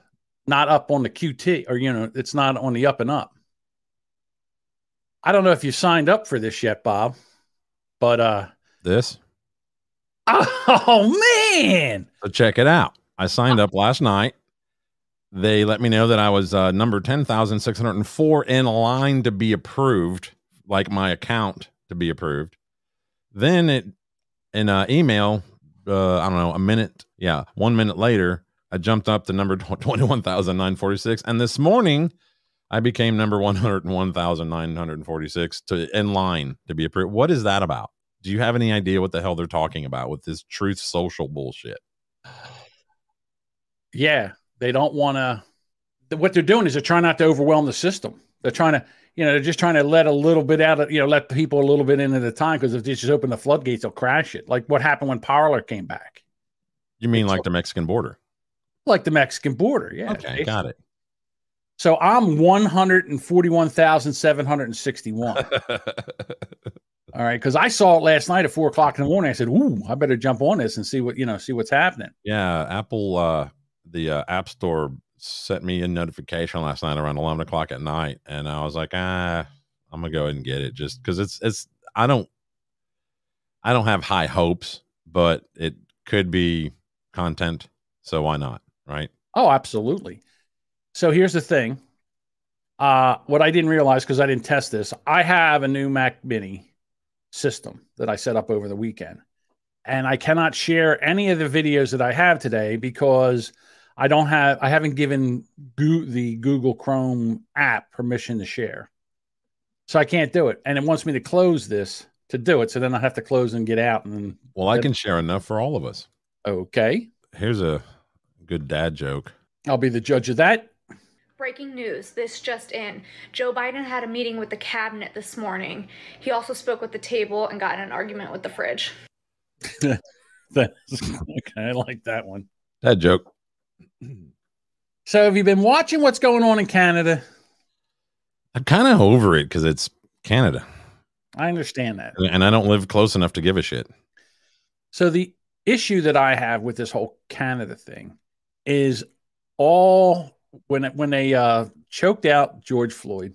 C: not up on the QT, or you know, it's not on the up and up. I don't know if you signed up for this yet, Bob, but uh,
B: This.
C: oh man,
B: So check it out. I signed up last night. They let me know that I was uh, number 10,604 in line to be approved, like my account to be approved. Then it, in an email, uh, I don't know, a minute, yeah, one minute later, I jumped up to number 21,946. And this morning, I became number 101,946 to in line to be approved. What is that about? Do you have any idea what the hell they're talking about with this truth social bullshit?
C: yeah, they don't want to. What they're doing is they're trying not to overwhelm the system. They're trying to, you know, they're just trying to let a little bit out of, you know, let people a little bit in at a time because if they just open the floodgates, they'll crash it. Like what happened when Parler came back,
B: You mean like the Mexican border?
C: like the Mexican border. Yeah.
B: Okay, got it.
C: So I'm 141,761. All right. Cause I saw it last night at four o'clock in the morning. I said, Ooh, I better jump on this and see what, you know, see what's happening.
B: yeah, Apple, uh, the uh, App Store sent me a notification last night around 11 o'clock at night, and I was like, ah, I'm gonna go ahead and get it just because it's it's I don't I don't have high hopes, but it could be content, so why not, right?
C: Oh, absolutely. So here's the thing. Uh, what I didn't realize because I didn't test this, I have a new Mac Mini system that I set up over the weekend, and I cannot share any of the videos that I have today because I don't have, I haven't given Goo- the Google Chrome app permission to share, so I can't do it, and it wants me to close this to do it. So then I have to close and get out, and
B: Well, I
C: Yep.
B: can share enough for all of us.
C: okay,
B: Here's a good dad joke.
C: I'll be the judge of that.
D: Breaking news, this just in. Joe Biden had a meeting with the cabinet this morning. He also spoke with the table and got in an argument with the fridge.
C: That's, okay, I like that one.
B: Dad joke.
C: So, have you been watching what's going on in Canada?
B: I'm kind of over it because it's Canada,
C: I understand that.
B: and I don't live close enough to give a shit.
C: So, the issue that I have with this whole Canada thing is all when when they uh, choked out George Floyd,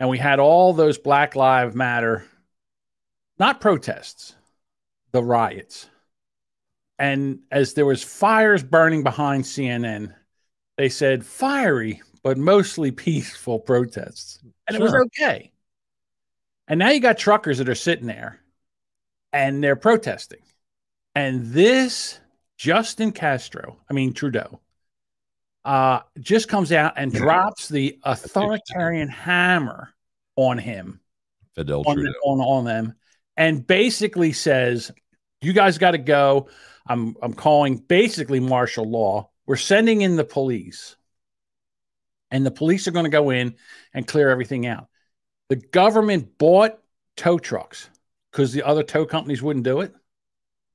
C: and we had all those Black Lives Matter, not protests, the riots, and as there was fires burning behind CNN, they said fiery but mostly peaceful protests, and it was okay. And now you got truckers that are sitting there, and they're protesting. And this Justin Castro, I mean Trudeau, uh, just comes out and drops the authoritarian hammer on him,
B: Fidel
C: on,
B: Trudeau.
C: on, on them, and basically says, "You guys got to go. I'm I'm calling basically martial law. We're sending in the police, and the police are going to go in and clear everything out. The government bought tow trucks because the other tow companies wouldn't do it.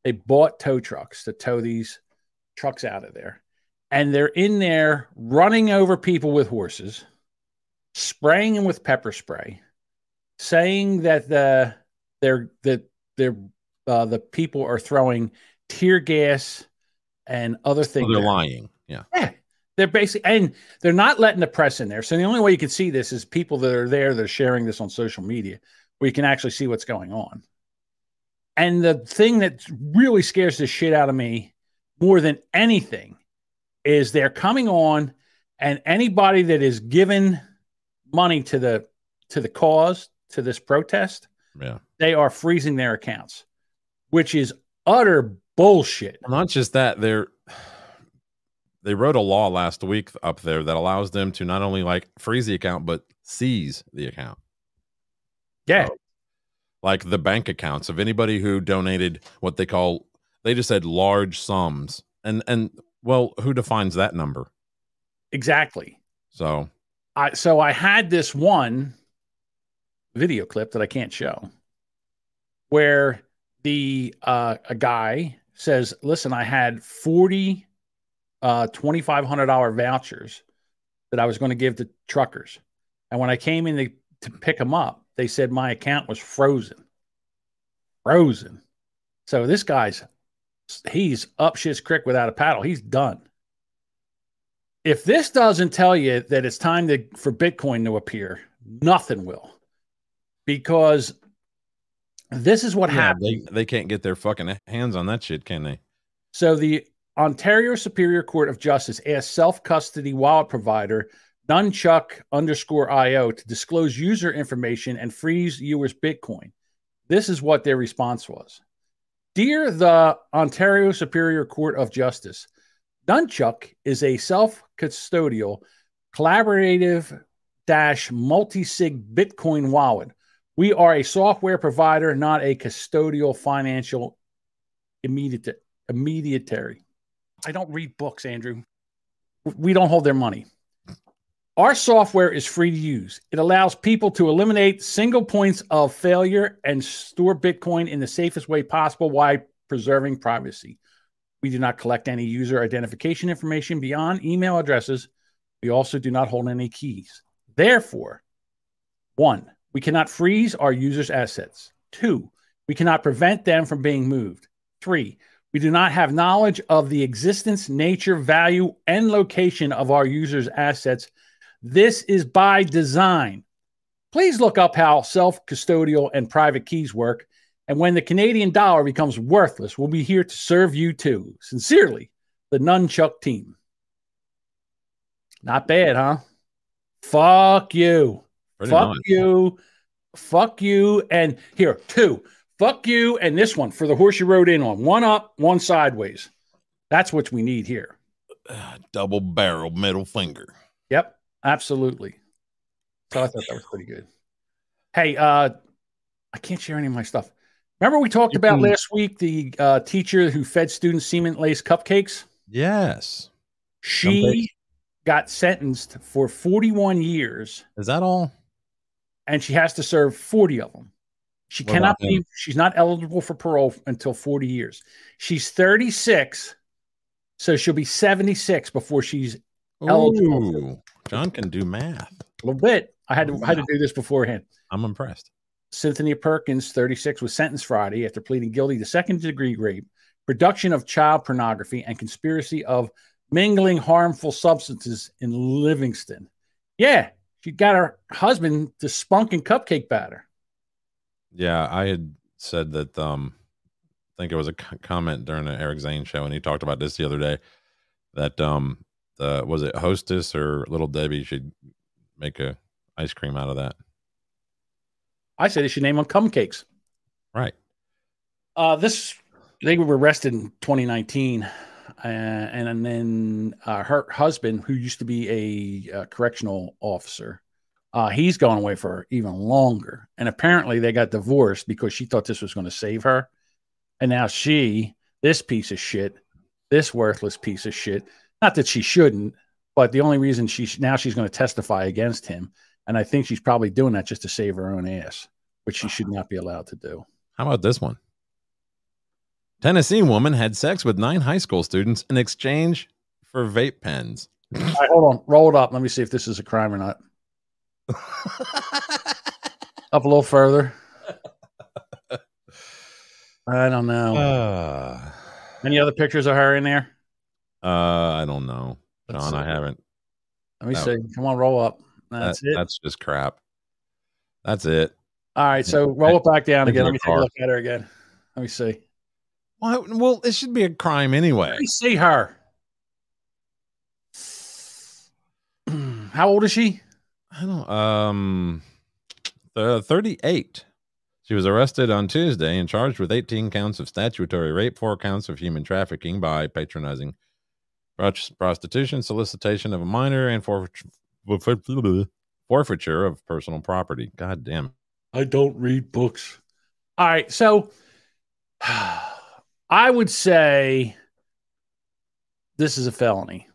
C: They bought tow trucks to tow these trucks out of there. And they're in there running over people with horses, spraying them with pepper spray, saying that the they're that they're uh, the people are throwing tear gas and other
B: So
C: things.
B: they're
C: at
B: lying. Yeah.
C: yeah. They're basically, and they're not letting the press in there. So the only way you can see this is people that are there, that are sharing this on social media, where you can actually see what's going on. And the thing that really scares the shit out of me more than anything is they're coming on, and anybody that is given money to the to the cause to this protest,
B: Yeah.
C: they are freezing their accounts, which is utter bullshit.
B: Well, not just that, they're they wrote a law last week up there that allows them to not only like freeze the account but seize the account.
C: Yeah.
B: So, like the bank accounts of anybody who donated what they call they just said large sums. And and well, who defines that number?
C: Exactly.
B: So
C: I so I had this one video clip that I can't show where the uh a guy says, "Listen, I had 40 uh $2500 vouchers that I was going to give to truckers. And when I came in to, to pick them up, they said my account was frozen. Frozen. So this guy's he's up shit's creek without a paddle. He's done. If this doesn't tell you that it's time to, for Bitcoin to appear, nothing will. Because this is what
B: Yeah,
C: happened.
B: they, they can't get their fucking hands on that shit, can they?
C: So the Ontario Superior Court of Justice asked self-custody wallet provider Nunchuk underscore IO to disclose user information and freeze users' Bitcoin. This is what their response was. Dear the Ontario Superior Court of Justice, Nunchuk is a self-custodial, collaborative dash multi-sig Bitcoin wallet. We are a software provider, not a custodial financial immediate immediatary. I don't read books, Andrew. We don't hold their money. Our software is free to use. It allows people to eliminate single points of failure and store Bitcoin in the safest way possible while preserving privacy. We do not collect any user identification information beyond email addresses. We also do not hold any keys. Therefore, one, we cannot freeze our users' assets. Two, we cannot prevent them from being moved. Three, we do not have knowledge of the existence, nature, value, and location of our users' assets. This is by design. Please look up how self custodial and private keys work. And when the Canadian dollar becomes worthless, we'll be here to serve you too. Sincerely, the Nunchuk team. Not bad, huh? Fuck you.
B: Pretty
C: Fuck
B: nice.
C: you. Fuck you. And here, two. Fuck you. And this one for the horse you rode in on. One up, one sideways. That's what we need here.
B: Double barrel middle finger.
C: Yep, absolutely. So I thought that was pretty good. Hey, uh, I can't share any of my stuff. Remember we talked about last week the uh, teacher who fed students cement laced cupcakes?
B: Yes.
C: She got sentenced for 41 years
B: Is that all?
C: And she has to serve 40 of them. She
B: What
C: cannot be, she's not eligible for parole until 40 years. She's 36, so she'll be 76 before she's Eligible
B: John can do math.
C: a little bit. I had to, I had to do this beforehand.
B: I'm impressed.
C: Cynthia Perkins, 36, was sentenced Friday after pleading guilty to second degree rape, production of child pornography, and conspiracy of mingling harmful substances in Livingston. Yeah, she got her husband to spunk and cupcake batter.
B: Yeah, I had said that. Um, I think it was a comment during the Eric Zane show, and he talked about this the other day. That um, the was it Hostess or Little Debbie should make a ice cream out of that.
C: I said they should name them cumcakes.
B: Right.
C: Uh, this they were arrested in 2019, uh, and, then uh, her husband, who used to be a uh, correctional officer, uh, he's gone away for even longer. And apparently, they got divorced because she thought this was going to save her, and now she, this piece of shit, this worthless piece of shit. Not that she shouldn't, but the only reason she now she's going to testify against him, and I think she's probably doing that just to save her own ass, which she should not be allowed to do.
B: How about this one? Tennessee woman had sex with nine high school students in exchange for vape pens.
C: All right, hold on. Roll it up. Let me see if this is a crime or not. Up a little further. I don't know.
B: uh,
C: Any other pictures of her in there?
B: uh, I don't know,
C: Let's
B: John. I haven't.
C: Let me
B: No.
C: see. Come on, roll up. That's
B: that-
C: it.
B: That's just crap. That's it.
C: All right, so roll it back down again. Let me take a look at her again. Let me see.
B: Why, well, it should be a crime anyway.
C: Let me see her. How old is she?
B: I don't. Um, the thirty-eight. She was arrested on Tuesday and charged with 18 counts of statutory rape, four counts of human trafficking by patronizing prostitution, solicitation of a minor, and forfeit- forfeiture of personal property. God damn.
C: I don't read books. All right, so I would say this is a felony.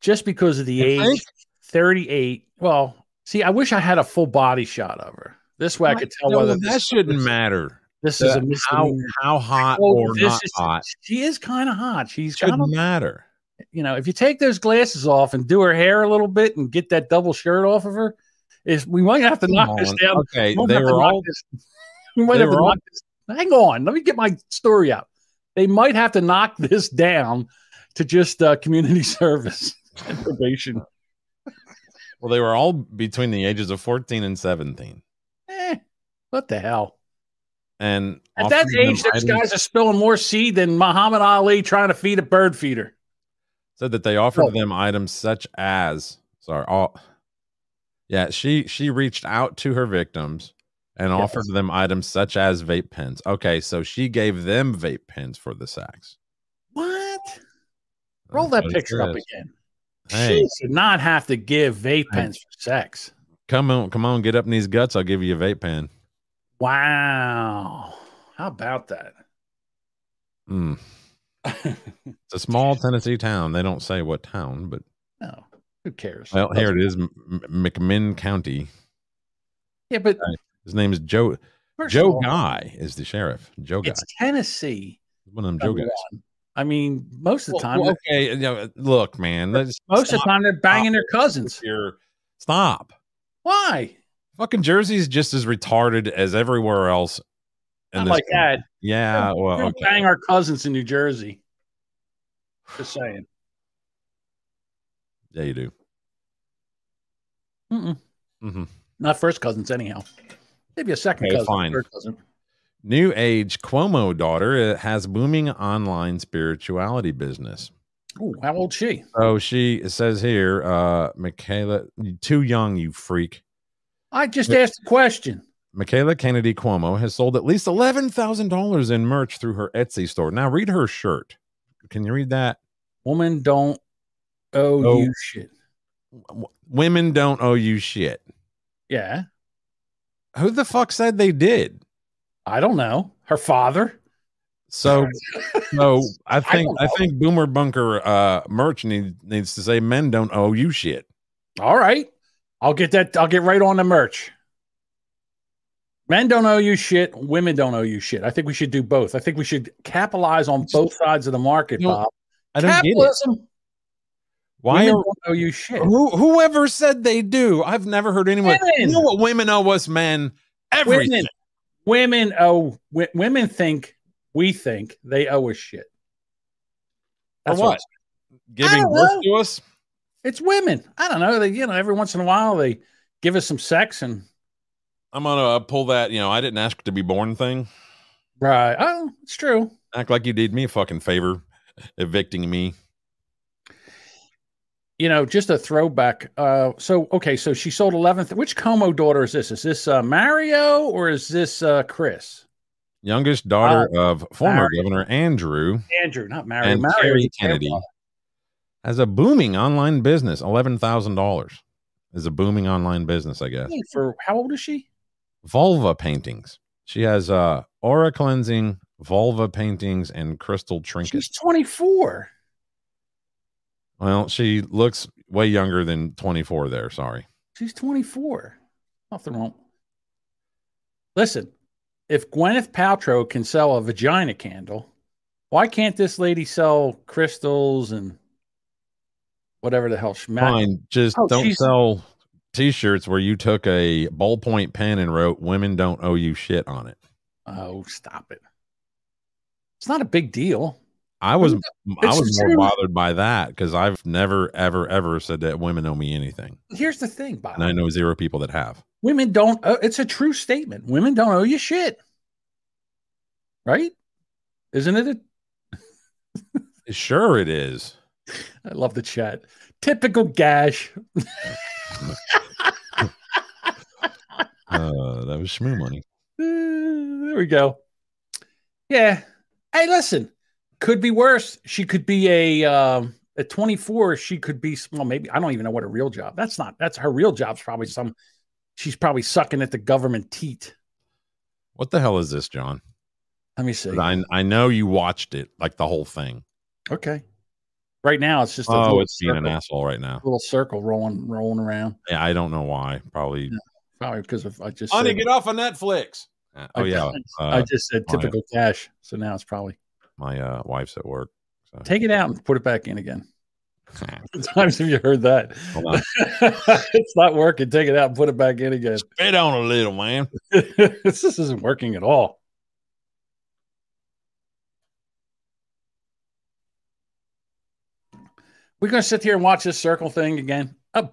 C: Just because of the
B: You
C: age
B: think?
C: 38. Well, see, I wish I had a full body shot of her. This way I could tell
B: No,
C: whether
B: that shouldn't matter.
C: this is a
B: how how hot
C: Oh,
B: or not
C: is-
B: hot
C: She is kind of hot. She's
B: shouldn't
C: a,
B: matter.
C: you know, if you take those glasses off and do her hair a little bit and get that double shirt off of her, is we might have to
B: Come
C: knock this down.
B: Okay,
C: We
B: they were all
C: we might have to
B: all-
C: knock this. Hang on, let me get my story out. They might have to knock this down to just uh, community service and probation.
B: Well, they were all between the ages of 14 and 17.
C: Eh, what the hell?
B: And
C: At that age, those guys are spilling more seed than Muhammad Ali trying to feed a bird feeder.
B: said that they offered
C: Oh.
B: them items such as sorry, all yeah, she she reached out to her victims and
C: Yes.
B: offered them items such as vape pens. Okay, so she gave them vape pens for the sex.
C: What? Roll
B: That's
C: that
B: what
C: picture up again.
B: Hey,
C: She should not have to give vape
B: Hey.
C: pens for sex.
B: come on, come on, get up in these guts. I'll give you a vape pen.
C: Wow. How about that?
B: Mm. It's a small Tennessee town. They don't say what town, but
C: no, who cares?
B: well, here it is, McMinn County.
C: Yeah, but
B: His name is Joe.
C: first
B: Joe
C: all,
B: Guy is the sheriff. Joe Guy,
C: It's Tennessee.
B: one of them Joe guys.
C: I mean, most of the time,
B: well, okay, you know, look, man.
C: Most of the time they're banging their cousins.
B: your- Stop.
C: Why?
B: Fucking Jersey's just as retarded as everywhere else.
C: Not like
B: country.
C: that.
B: Yeah,
C: We
B: well,
C: don't
B: okay.
C: bang our cousins in New Jersey. Just saying.
B: Yeah, you do.
C: Mm-mm.
B: hmm
C: Not first cousins, anyhow. Maybe a second
B: Okay,
C: cousin.
B: fine.
C: Third cousin.
B: New age Cuomo daughter uh, has booming online spirituality business.
C: Ooh, how old she?
B: Oh, she says here, uh, Michaela, too young, you freak.
C: I just asked a question.
B: Michaela Kennedy Cuomo has sold at least eleven thousand dollars in merch through her Etsy store. Now read her shirt. Can you read that?
C: Woman don't owe
B: Oh.
C: you shit.
B: Women don't owe you shit.
C: Yeah.
B: Who the fuck said they did?
C: I don't know. Her father.
B: So, so I think
C: don't
B: I, think Boomer Bunker uh, merch need, needs to say men don't owe you shit.
C: All right. I'll get that. I'll get right on the merch. Men don't owe you shit. Women don't owe you shit. I think we should do both. I think we should capitalize on both sides of the market,
B: You know,
C: Bob.
B: I don't get it.
C: Capitalism.
B: Why
C: Women
B: are
C: don't owe you shit.
B: who, whoever said they do? I've never heard anyone. You
C: Women.
B: know what women owe us men? Everything.
C: Women, women owe w- women think we think they owe us shit. That's
B: what? Giving birth
C: know.
B: to us?
C: It's women. I don't know. They you know every once in a while they give us some sex and
B: I'm gonna uh, pull that. You know, I didn't ask to be born thing.
C: right. Oh, it's true.
B: Act like you did me a fucking favor, evicting me.
C: You know, just a throwback. Uh, so okay, so she sold eleventh. Which Cuomo daughter is this? Is this uh, Mario or is this uh, Chris?
B: Youngest daughter of former
C: Mary.
B: Governor Andrew
C: Andrew, not Mario.
B: and
C: Mario their
B: Kennedy has a booming online business. Eleven thousand dollars is a booming online business, I guess.
C: For how old is she?
B: Vulva paintings. She has uh aura cleansing, vulva paintings, and crystal trinkets.
C: She's twenty four.
B: Well, she looks way younger than 24 there. Sorry.
C: She's 24. Nothing wrong. Listen, if Gwyneth Paltrow can sell a vagina candle, why can't this lady sell crystals and whatever the hell she ma-
B: Fine. Just
C: Oh,
B: don't
C: she's-
B: sell t shirts where you took a ballpoint pen and wrote, Women don't owe you shit on it.
C: Oh, stop it. It's not a big deal.
B: I was I was more bothered by that because I've never ever ever said that women owe me anything,
C: Here's the thing, Bob.
B: and I know zero people that have.
C: Women don't, owe, it's a true statement. Women don't owe you shit. Right? Isn't it? A,
B: Sure, it is.
C: I love the chat. Typical gash.
B: Uh, that was shmoo money.
C: Uh, there we go. Yeah. Hey, listen. Could be worse. She could be a um at 24. She could be well. Maybe I don't even know what her real job. That's not. That's her real job's probably some. She's probably sucking at the government teat.
B: What the hell is this, John?
C: Let me see.
B: I I know you watched it like the whole thing.
C: Okay. Right now, it's just a
B: Oh,
C: little,
B: it's being an asshole right now.
C: little circle rolling, rolling around.
B: Yeah, I don't know why. Probably.
C: Probably because of I just.
B: Honey,
C: said-
B: get off of Netflix. Uh,
C: I
B: oh yeah,
C: just-
B: uh,
C: I just said typical cash. So now it's probably
B: my uh, wife's at work. So.
C: Take it out and put it back in again. How times have you heard that? it's not working. Take it out and put it back in again.
B: Spit on a little, man.
C: this isn't working at all. We're going to sit here and watch this circle thing again. Oh,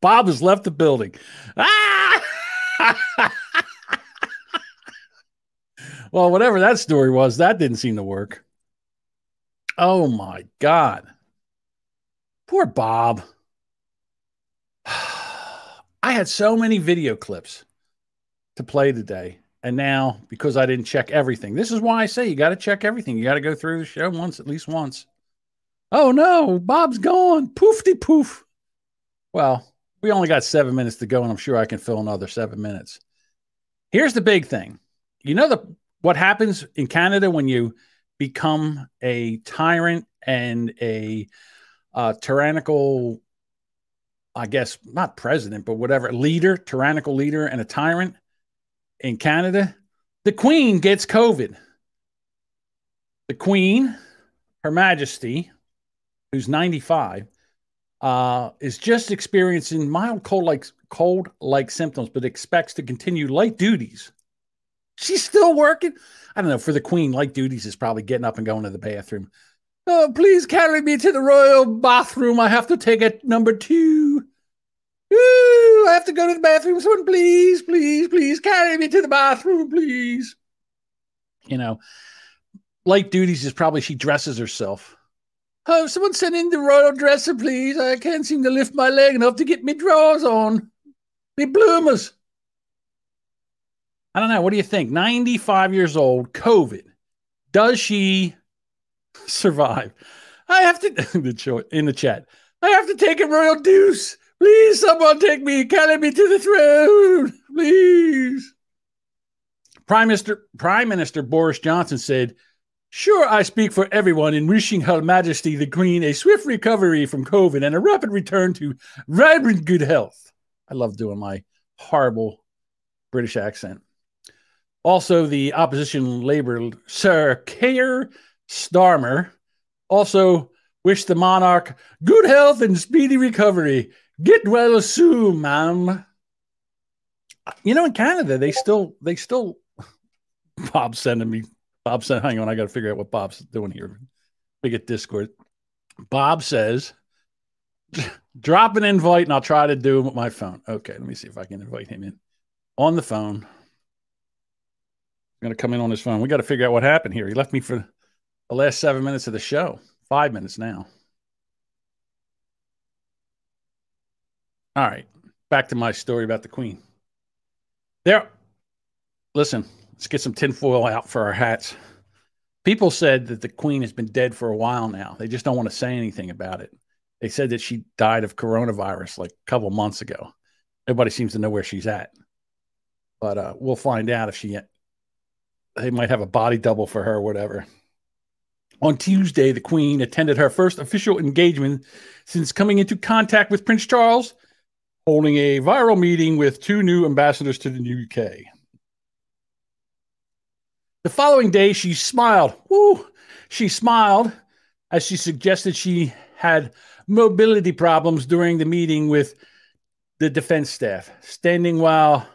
C: Bob has left the building. Ah! Well, whatever that story was, that didn't seem to work. Oh my God. Poor Bob. I had so many video clips to play today. And now, because I didn't check everything, this is why I say you got to check everything. You got to go through the show once, at least once. Oh no, Bob's gone. Poofty poof. Well, we only got seven minutes to go, and I'm sure I can fill another seven minutes. Here's the big thing. You know the what happens in Canada when you become a tyrant and a uh, tyrannical, I guess not president, but whatever leader, tyrannical leader, and a tyrant in Canada. The Queen gets COVID. The Queen, Her Majesty, who's 95, uh, is just experiencing mild cold like cold like symptoms, but expects to continue light duties. She's still working. I don't know. For the Queen, light duties is probably getting up and going to the bathroom. Oh, please carry me to the royal bathroom. I have to take it number two. Ooh, I have to go to the bathroom. Someone, please, please, please carry me to the bathroom, please. You know, light duties is probably she dresses herself. Oh, someone send in the royal dresser, please. I can't seem to lift my leg enough to get me drawers on. Me bloomers. I don't know. What do you think? 95 years old, COVID. Does she survive? I have to, in the chat, I have to take a royal deuce. Please, someone take me, carry me to the throne. Please. Prime Minister, Prime Minister Boris Johnson said, Sure, I speak for everyone in wishing Her Majesty the Queen a swift recovery from COVID and a rapid return to vibrant good health. I love doing my horrible British accent. Also, the opposition Labour Sir Keir Starmer also wished the monarch good health and speedy recovery. Get well soon, ma'am. You know, in Canada, they still they still Bob sending me Bob said, hang on, I got to figure out what Bob's doing here. We get Discord. Bob says, drop an invite and I'll try to do it with my phone. Okay, let me see if I can invite him in on the phone. Going to come in on his phone. We got to figure out what happened here. He left me for the last seven minutes of the show, five minutes now. All right, back to my story about the Queen. There, listen, Let's get some tinfoil out for our hats. People said that the queen has been dead for a while now. They just don't want to say anything about it. They said that she died of coronavirus like a couple months ago. Everybody seems to know where she's at. But uh, we'll find out if she, they might have a body double for her whatever. On Tuesday, the Queen attended her first official engagement since coming into contact with Prince Charles, holding a viral meeting with two new ambassadors to the UK. The following day, she smiled. Woo! She smiled as she suggested she had mobility problems during the meeting with the defense staff. Standing while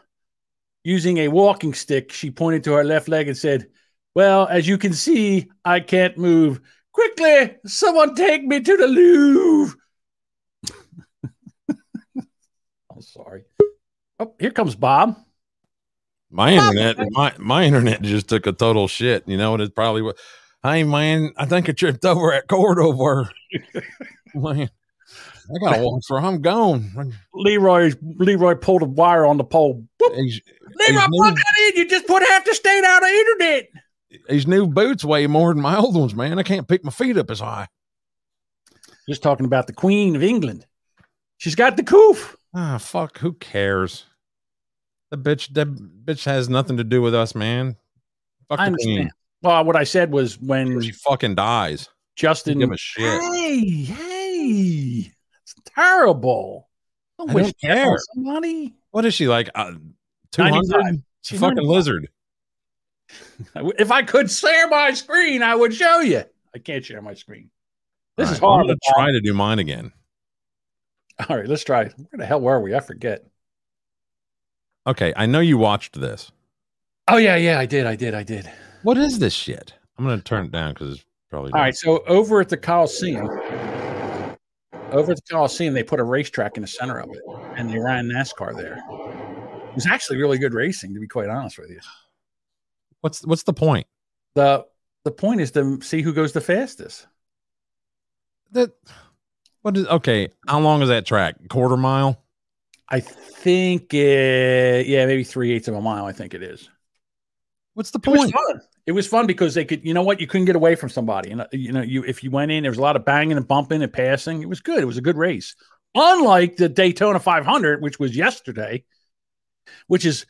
C: using a walking stick, she pointed to her left leg and said, Well, as you can see, I can't move. Quickly, someone take me to the Louvre. I'm sorry. Oh, here comes Bob.
B: My internet, my my internet just took a total shit. You know, it probably what. Hey man, I think I tripped over at Cordova. man, I gotta walk for. I'm gone.
C: Leroy Leroy pulled a wire on the pole. He's, Leroy, he's plug that in. You just put half the state out of internet.
B: These new boots weigh more than my old ones, man. I can't pick my feet up as high.
C: Just talking about the Queen of England. She's got the coof.
B: Ah, fuck. Who cares? The bitch, that bitch has nothing to do with us, man.
C: Fuck I understand. Queen. Well, what I said was when
B: she fucking dies.
C: Justin,
B: give a shit.
C: Hey, hey, it's terrible.
B: Don't I wish don't care.
C: Somebody.
B: What is she like? Uh, Two hundred. She's a fucking lizard.
C: if I could share my screen, I would show you. I can't share my screen. This
B: All
C: is right, hard.
B: to try to do mine again.
C: All right, let's try. Where the hell were we? I forget.
B: Okay, I know you watched this.
C: Oh yeah, yeah, I did, I did, I did.
B: What is this shit? I'm gonna turn it down because it's probably.
C: All right, so over at the Coliseum, over at the Coliseum, they put a racetrack in the center of it, and they ran NASCAR there. It was actually really good racing, to be quite honest with you.
B: What's what's the point?
C: the The point is to see who goes the fastest.
B: That what is okay? How long is that track? Quarter mile?
C: I think, it, yeah, maybe three eighths of a mile. I think it is.
B: What's the
C: It
B: point?
C: It was fun because they could, you know what, you couldn't get away from somebody, and uh, you know, you if you went in, there was a lot of banging and bumping and passing. It was good. It was a good race. Unlike the Daytona 500, which was yesterday, which is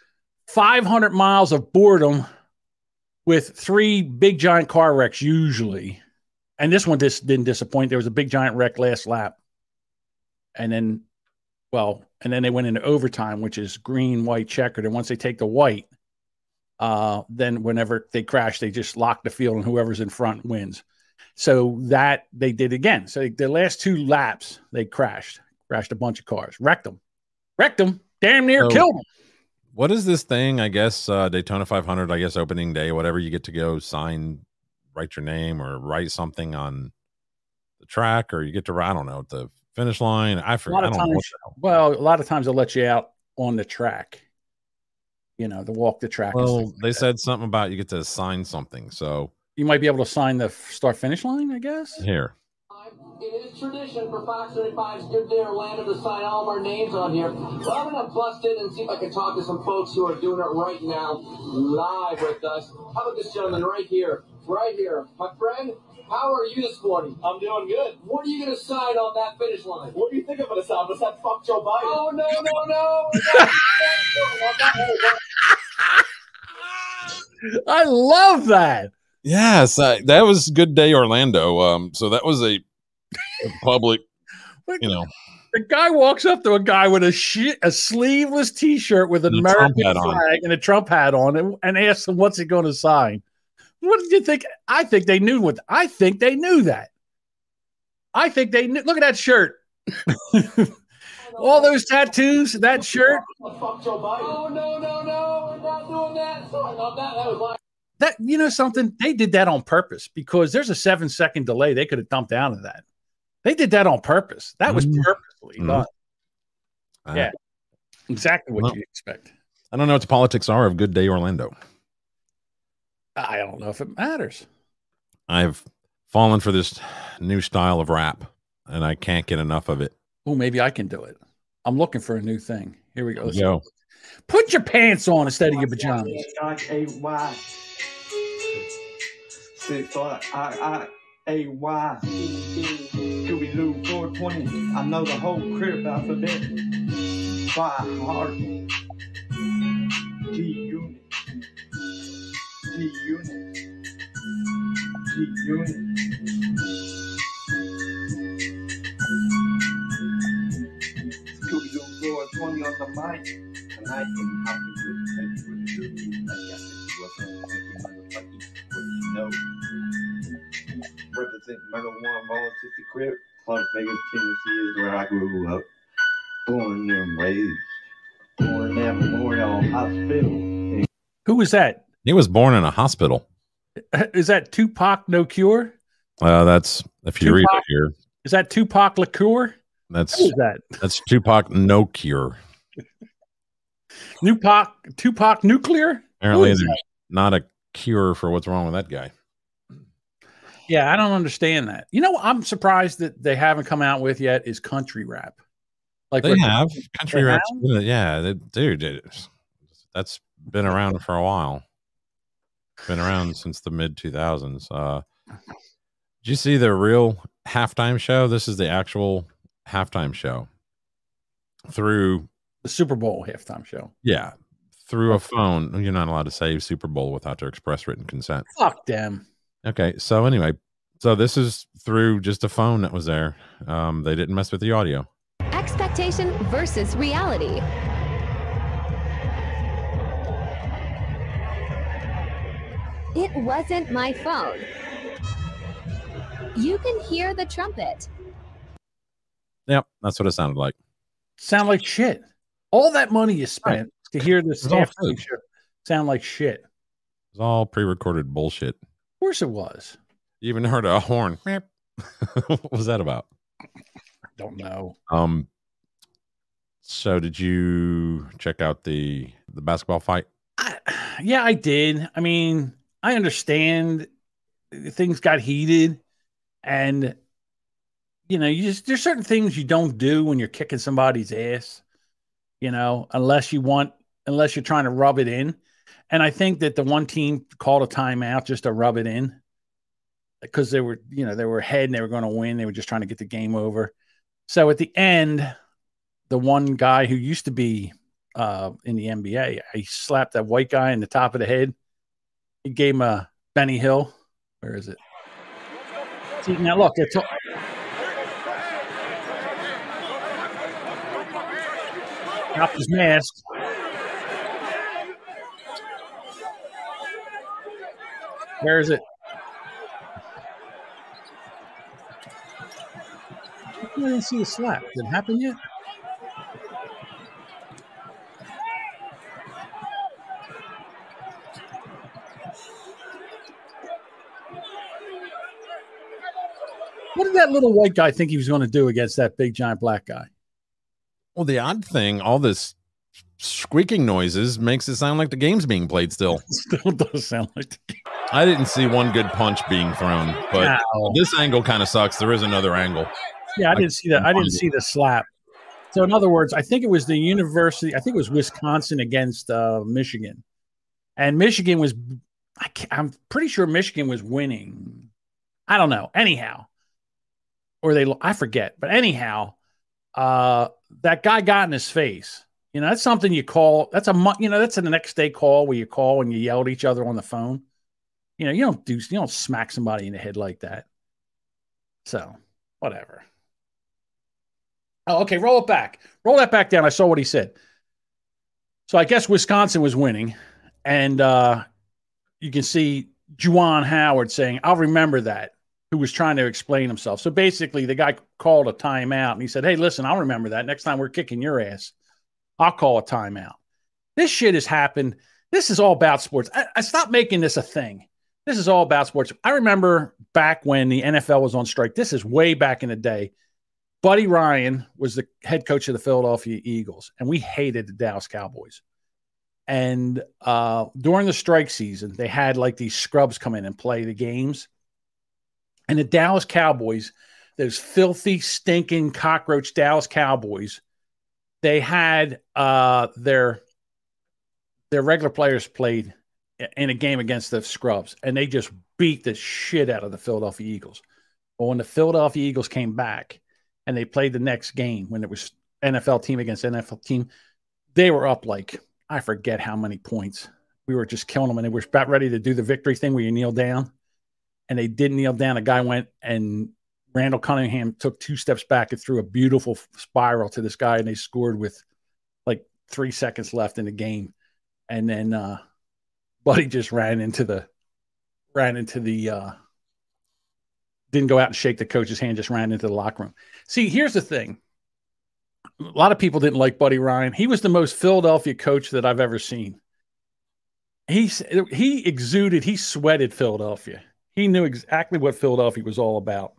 C: 500 miles of boredom with three big giant car wrecks usually, and this one just didn't disappoint. There was a big giant wreck last lap, and then, well, and then they went into overtime, which is green, white, checkered, and once they take the white uh, then whenever they crash, they just lock the field and whoever's in front wins. So that they did again. So the last two laps, they crashed, crashed a bunch of cars, wrecked them, wrecked them, damn near
B: So-
C: killed them.
B: What is this thing? I guess uh, Daytona 500. I guess opening day, whatever. You get to go sign, write your name, or write something on the track, or you get to. I don't know at the finish line. I
C: A
B: forget.
C: lot
B: I
C: of
B: don't know.
C: times, well, a lot of times they'll let you out on the track, you know, the walk the track.
B: Well,
C: stuff like
B: they
C: that.
B: said something about you get to sign something. So
C: you might be able to sign the start finish line, I guess.
B: here,
E: It is tradition for Fox 35's Good Day Orlando to sign all of our names on here. Well, I'm gonna bust in and see if I can talk to some folks who are doing it right now, live with us. How about this gentleman right here, right here, my friend? How are you this morning? I'm doing good. What are you gonna sign on that finish line? What do you think I'm gonna sign? Besides fuck Joe Biden? Oh no no no!
C: I love that.
B: yes, uh, that was good day Orlando. Um, so that was a, public, you know,
C: The guy walks up to a guy with a a sleeveless T-shirt with an
B: And a Trump
C: American
B: hat on.
C: flag and a Trump hat on, and, and asks him what's he going to sign. What did you think? I think they knew what. I think they knew that. I think they knew. Look at that shirt. All those tattoos, that shirt.
E: Fuck Joe Biden. Oh no no no! We're not doing that. Sorry about that. That was like.
C: That you know something? They did that on purpose because there's a seven second delay. They could have dumped out of that. They did that on purpose. That was
B: Mhm.
C: purposely
B: Mhm.
C: done.
B: uh,
C: Yeah. Exactly what
B: Well-
C: you expect.
B: I don't know what the politics are of good day Orlando.
C: I don't know if it matters.
B: I've fallen for this new style of rap, and I can't get enough of it.
C: Oh, maybe I can do it. I'm looking for a new thing. Here we go.
B: Yo,
C: Put your pants on instead of your pajamas.
F: I-A-Y. Six I I A Y. Scooby Doo 420. I know the whole crib alphabet. By heart. G Unit. G Unit. G Unit. Scooby Doo 420 on the mic. Tonight in How Can You Take With the Truth? Like I said, you wasn't thinking motherfucking what you know. Represent Murder One, Ball City Crib, Las Vegas, Tennessee is where I grew up. Born and raised. Born at Memorial Hospital.
C: Who was that?
B: he was born in a hospital.
C: Is that Tupac No Cure?
B: Uh, that's if you read it here,
C: Is that Tupac Liqueur?
B: That's
C: that?
B: that's Tupac No Cure.
C: Tupac Tupac Nuclear?
B: Apparently, there's not a cure for what's wrong with that guy.
C: Yeah, I don't understand that. You know, I'm surprised that they haven't come out with yet is country rap. Like
B: They have country rap. Yeah, they, dude, it- that's been around for a while. Been around since the mid 2000s. Uh, did you see the real halftime show? This is the actual halftime show through,
C: the Super Bowl halftime show.
B: yeah, through a phone. You're not allowed to say Super Bowl without their express written consent.
C: Fuck them.
B: Okay, so anyway, so this is through just a phone that was there. Um, they didn't mess with the audio.
G: Expectation versus reality. It wasn't my phone. You can hear the trumpet.
B: Yep, that's what it sounded like.
C: Sound like shit. All that money you spent to hear this
B: It's all
C: halftime
B: fake.
C: show sound like shit. Of
B: It's all pre-recorded bullshit.
C: Of course it was.
B: You even heard a horn. What was that about?
C: I don't know.
B: Um. So, did you check out the the basketball fight?
C: I, yeah, I did. I mean, I understand things got heated, and you know, you just there's certain things you don't do when you're kicking somebody's ass. You know, unless you want, unless you're trying to rub it in. And I think that the one team called a timeout just to rub it in because they were, you know, they were ahead and they were going to win. They were just trying to get the game over. So at the end, the one guy who used to be uh, in the NBA, he slapped that white guy in the top of the head. He gave him a Benny Hill. Where is it? See, now look, it's dropped his mask. Where is it? I didn't see the slap. Did it happen yet? What did that little white guy think he was going to do against that big giant black guy?
B: Well, the odd thing, all this squeaking noises makes it sound like the game's being played still.
C: Still does sound like the game.
B: I didn't see one good punch being thrown, but
C: Ow.
B: this angle kind of sucks. There is another angle.
C: Yeah, I didn't see that. I didn't see the slap. So, in other words, I think it was the university. I think it was Wisconsin against uh, Michigan, and Michigan was. I can't, I'm pretty sure Michigan was winning. I don't know. Anyhow, or they. I forget. But anyhow, uh, that guy got in his face. You know, that's something you call. That's a you know that's a next day call where you call and you yell at each other on the phone. You know, you don't do you don't smack somebody in the head like that. So whatever. Oh, okay. Roll it back. Roll that back down. I saw what he said. So I guess Wisconsin was winning, and uh, you can see Juwan Howard saying, "I'll remember that." Who was trying to explain himself? So basically, the guy called a timeout, and he said, "Hey, listen, I'll remember that. Next time we're kicking your ass, I'll call a timeout." This shit has happened. This is all about sports. I, I stopped making this a thing. This is all about sports. I remember back when the NFL was on strike. This is way back in the day. Buddy Ryan was the head coach of the Philadelphia Eagles, and we hated the Dallas Cowboys. And uh, during the strike season, they had like these scrubs come in and play the games. And the Dallas Cowboys, those filthy, stinking cockroach Dallas Cowboys, they had uh, their their regular players played in a game against the scrubs, and they just beat the shit out of the Philadelphia Eagles. But when the Philadelphia Eagles came back and they played the next game, when it was NFL team against NFL team, they were up like I forget how many points. We were just killing them, and they were about ready to do the victory thing where you kneel down, and they didn't kneel down. A guy went and Randall Cunningham took two steps back and threw a beautiful spiral to this guy, and they scored with like three seconds left in the game, and then uh, Buddy just ran into the ran into the uh, didn't go out and shake the coach's hand, just ran into the locker room. See, here's the thing. A lot of people didn't like Buddy Ryan. He was the most Philadelphia coach that I've ever seen. He he exuded, he sweated Philadelphia. He knew exactly what Philadelphia was all about.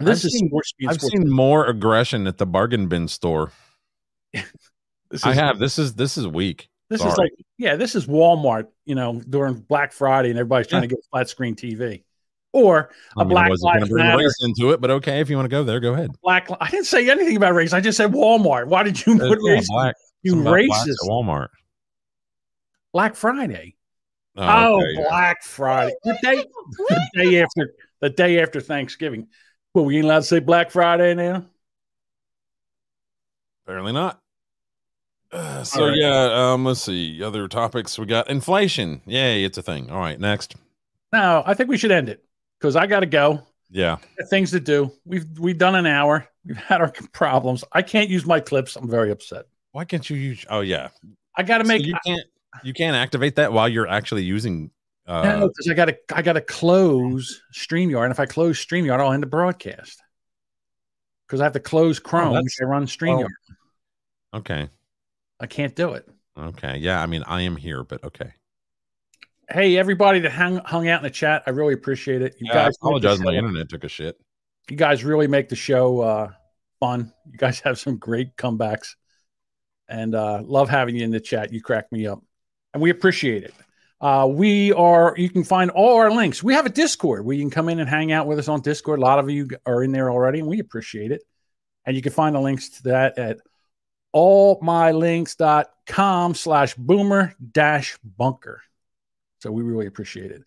C: This
B: I've
C: is
B: seen- I've
C: sports.
B: seen more aggression at the bargain bin store.
C: This
B: I
C: is-
B: have. This is this is weak.
C: This is like, yeah, this is Walmart, you know, during Black Friday and everybody's trying to get a flat screen TV. Or
B: I
C: a
B: mean, I
C: Black
B: wasn't gonna
C: Lives
B: bring
C: Matter.
B: race into it, but okay, if you want to go there, go ahead.
C: Black, I didn't say anything about race. I just said Walmart. Why did you put race?
B: black.
C: You
B: Something about blacks
C: racist.
B: at Walmart.
C: Black Friday.
B: Oh,
C: Oh,
B: okay, yeah.
C: Black Friday. The day, the day after the day after Thanksgiving. Well, we ain't allowed to say Black Friday now.
B: apparently not. Uh, so
C: All right.
B: yeah, um, let's see. Other topics we got inflation. Yay, it's a thing. All right, next.
C: No, I think we should end it because I got to go.
B: Yeah,
C: Things to do. We've we've done an hour. We've had our problems. I can't use my clips. I'm very upset.
B: why can't you use? Oh yeah,
C: I got to
B: So
C: make.
B: you can't you can't activate that while you're actually using. Uh,
C: No, because I got to I got to close Streamyard, and if I close Streamyard, I'll end the broadcast. Because I have to close Chrome
B: that's-
C: if I run Streamyard.
B: Okay,
C: I can't do it.
B: okay, yeah. I mean, I am here, but okay.
C: Hey, everybody that hung hung out in the chat, I really appreciate it. You
B: Yeah,
C: guys, the
B: apologize. My internet took a shit.
C: you guys really make the show uh, fun. You guys have some great comebacks, and uh, love having you in the chat. You crack me up, and we appreciate it. Uh, we are. You can find all our links. We have a Discord where you can come in and hang out with us on Discord. A lot of you are in there already, and we appreciate it. And you can find the links to that at allmylinks.com slash boomer dash bunker. So we really appreciate it.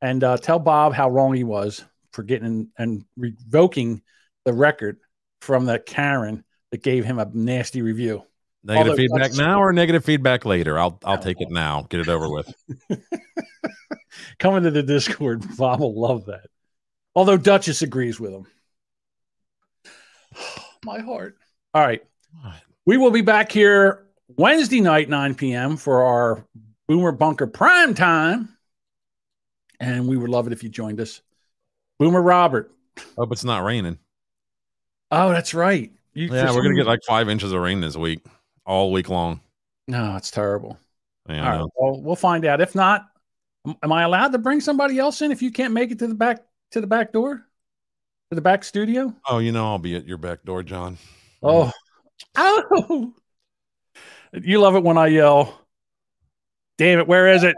C: And uh, tell Bob how wrong he was for getting and revoking the record from that Karen that gave him a nasty review.
B: Negative
C: Although
B: feedback now or negative feedback later? I'll I'll take it now. Get it over with.
C: Come into the Discord. Bob will love that. Although Duchess agrees with him. My heart. All right. We will be back here Wednesday night, 9 p.m. for our Boomer Bunker prime time. And we would love it if you joined us. Boomer Robert.
B: Hope it's not raining.
C: Oh, that's right. You,
B: Yeah, we're gonna get like five inches of rain this week, all week long.
C: No, it's terrible.
B: Yeah,
C: All
B: I
C: right.
B: know.
C: Well, we'll find out. If not, am- am I allowed to bring somebody else in if you can't make it to the back to the back door? To the back studio?
B: Oh, you know I'll be at your back door, John.
C: Oh. Oh. You love it when I yell. Damn it, where is it?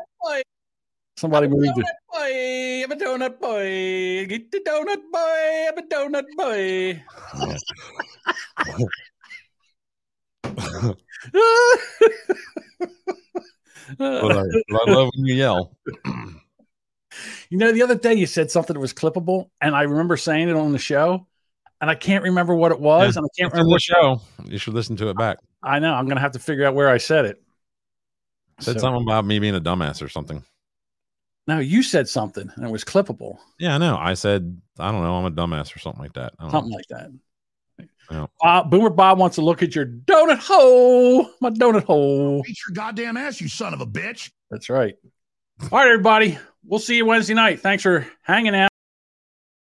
C: Somebody moved it.
H: boy. I'm a donut boy. Get the donut boy. I'm a donut boy.
B: But I, I love when you yell.
C: You know, the other day you said something that was clippable, and I remember saying it on the show, and I can't remember what it was,
B: Yeah,
C: and I can't remember
B: the
C: what
B: show. You should listen to it back.
C: I know. I'm gonna have to figure out where I said it.
B: Said
C: So-
B: something about me being a dumbass or something.
C: No, you said something, and it was clippable,
B: Yeah, I know. I said I don't know. I'm a dumbass or something like that. I don't know.
C: something like that.
B: Yeah.
C: Uh, Boomer Bob wants to look at your donut hole, my donut hole.
I: Eat your goddamn ass, you son of a bitch.
C: That's right. All right, everybody. We'll see you Wednesday night. Thanks for hanging out.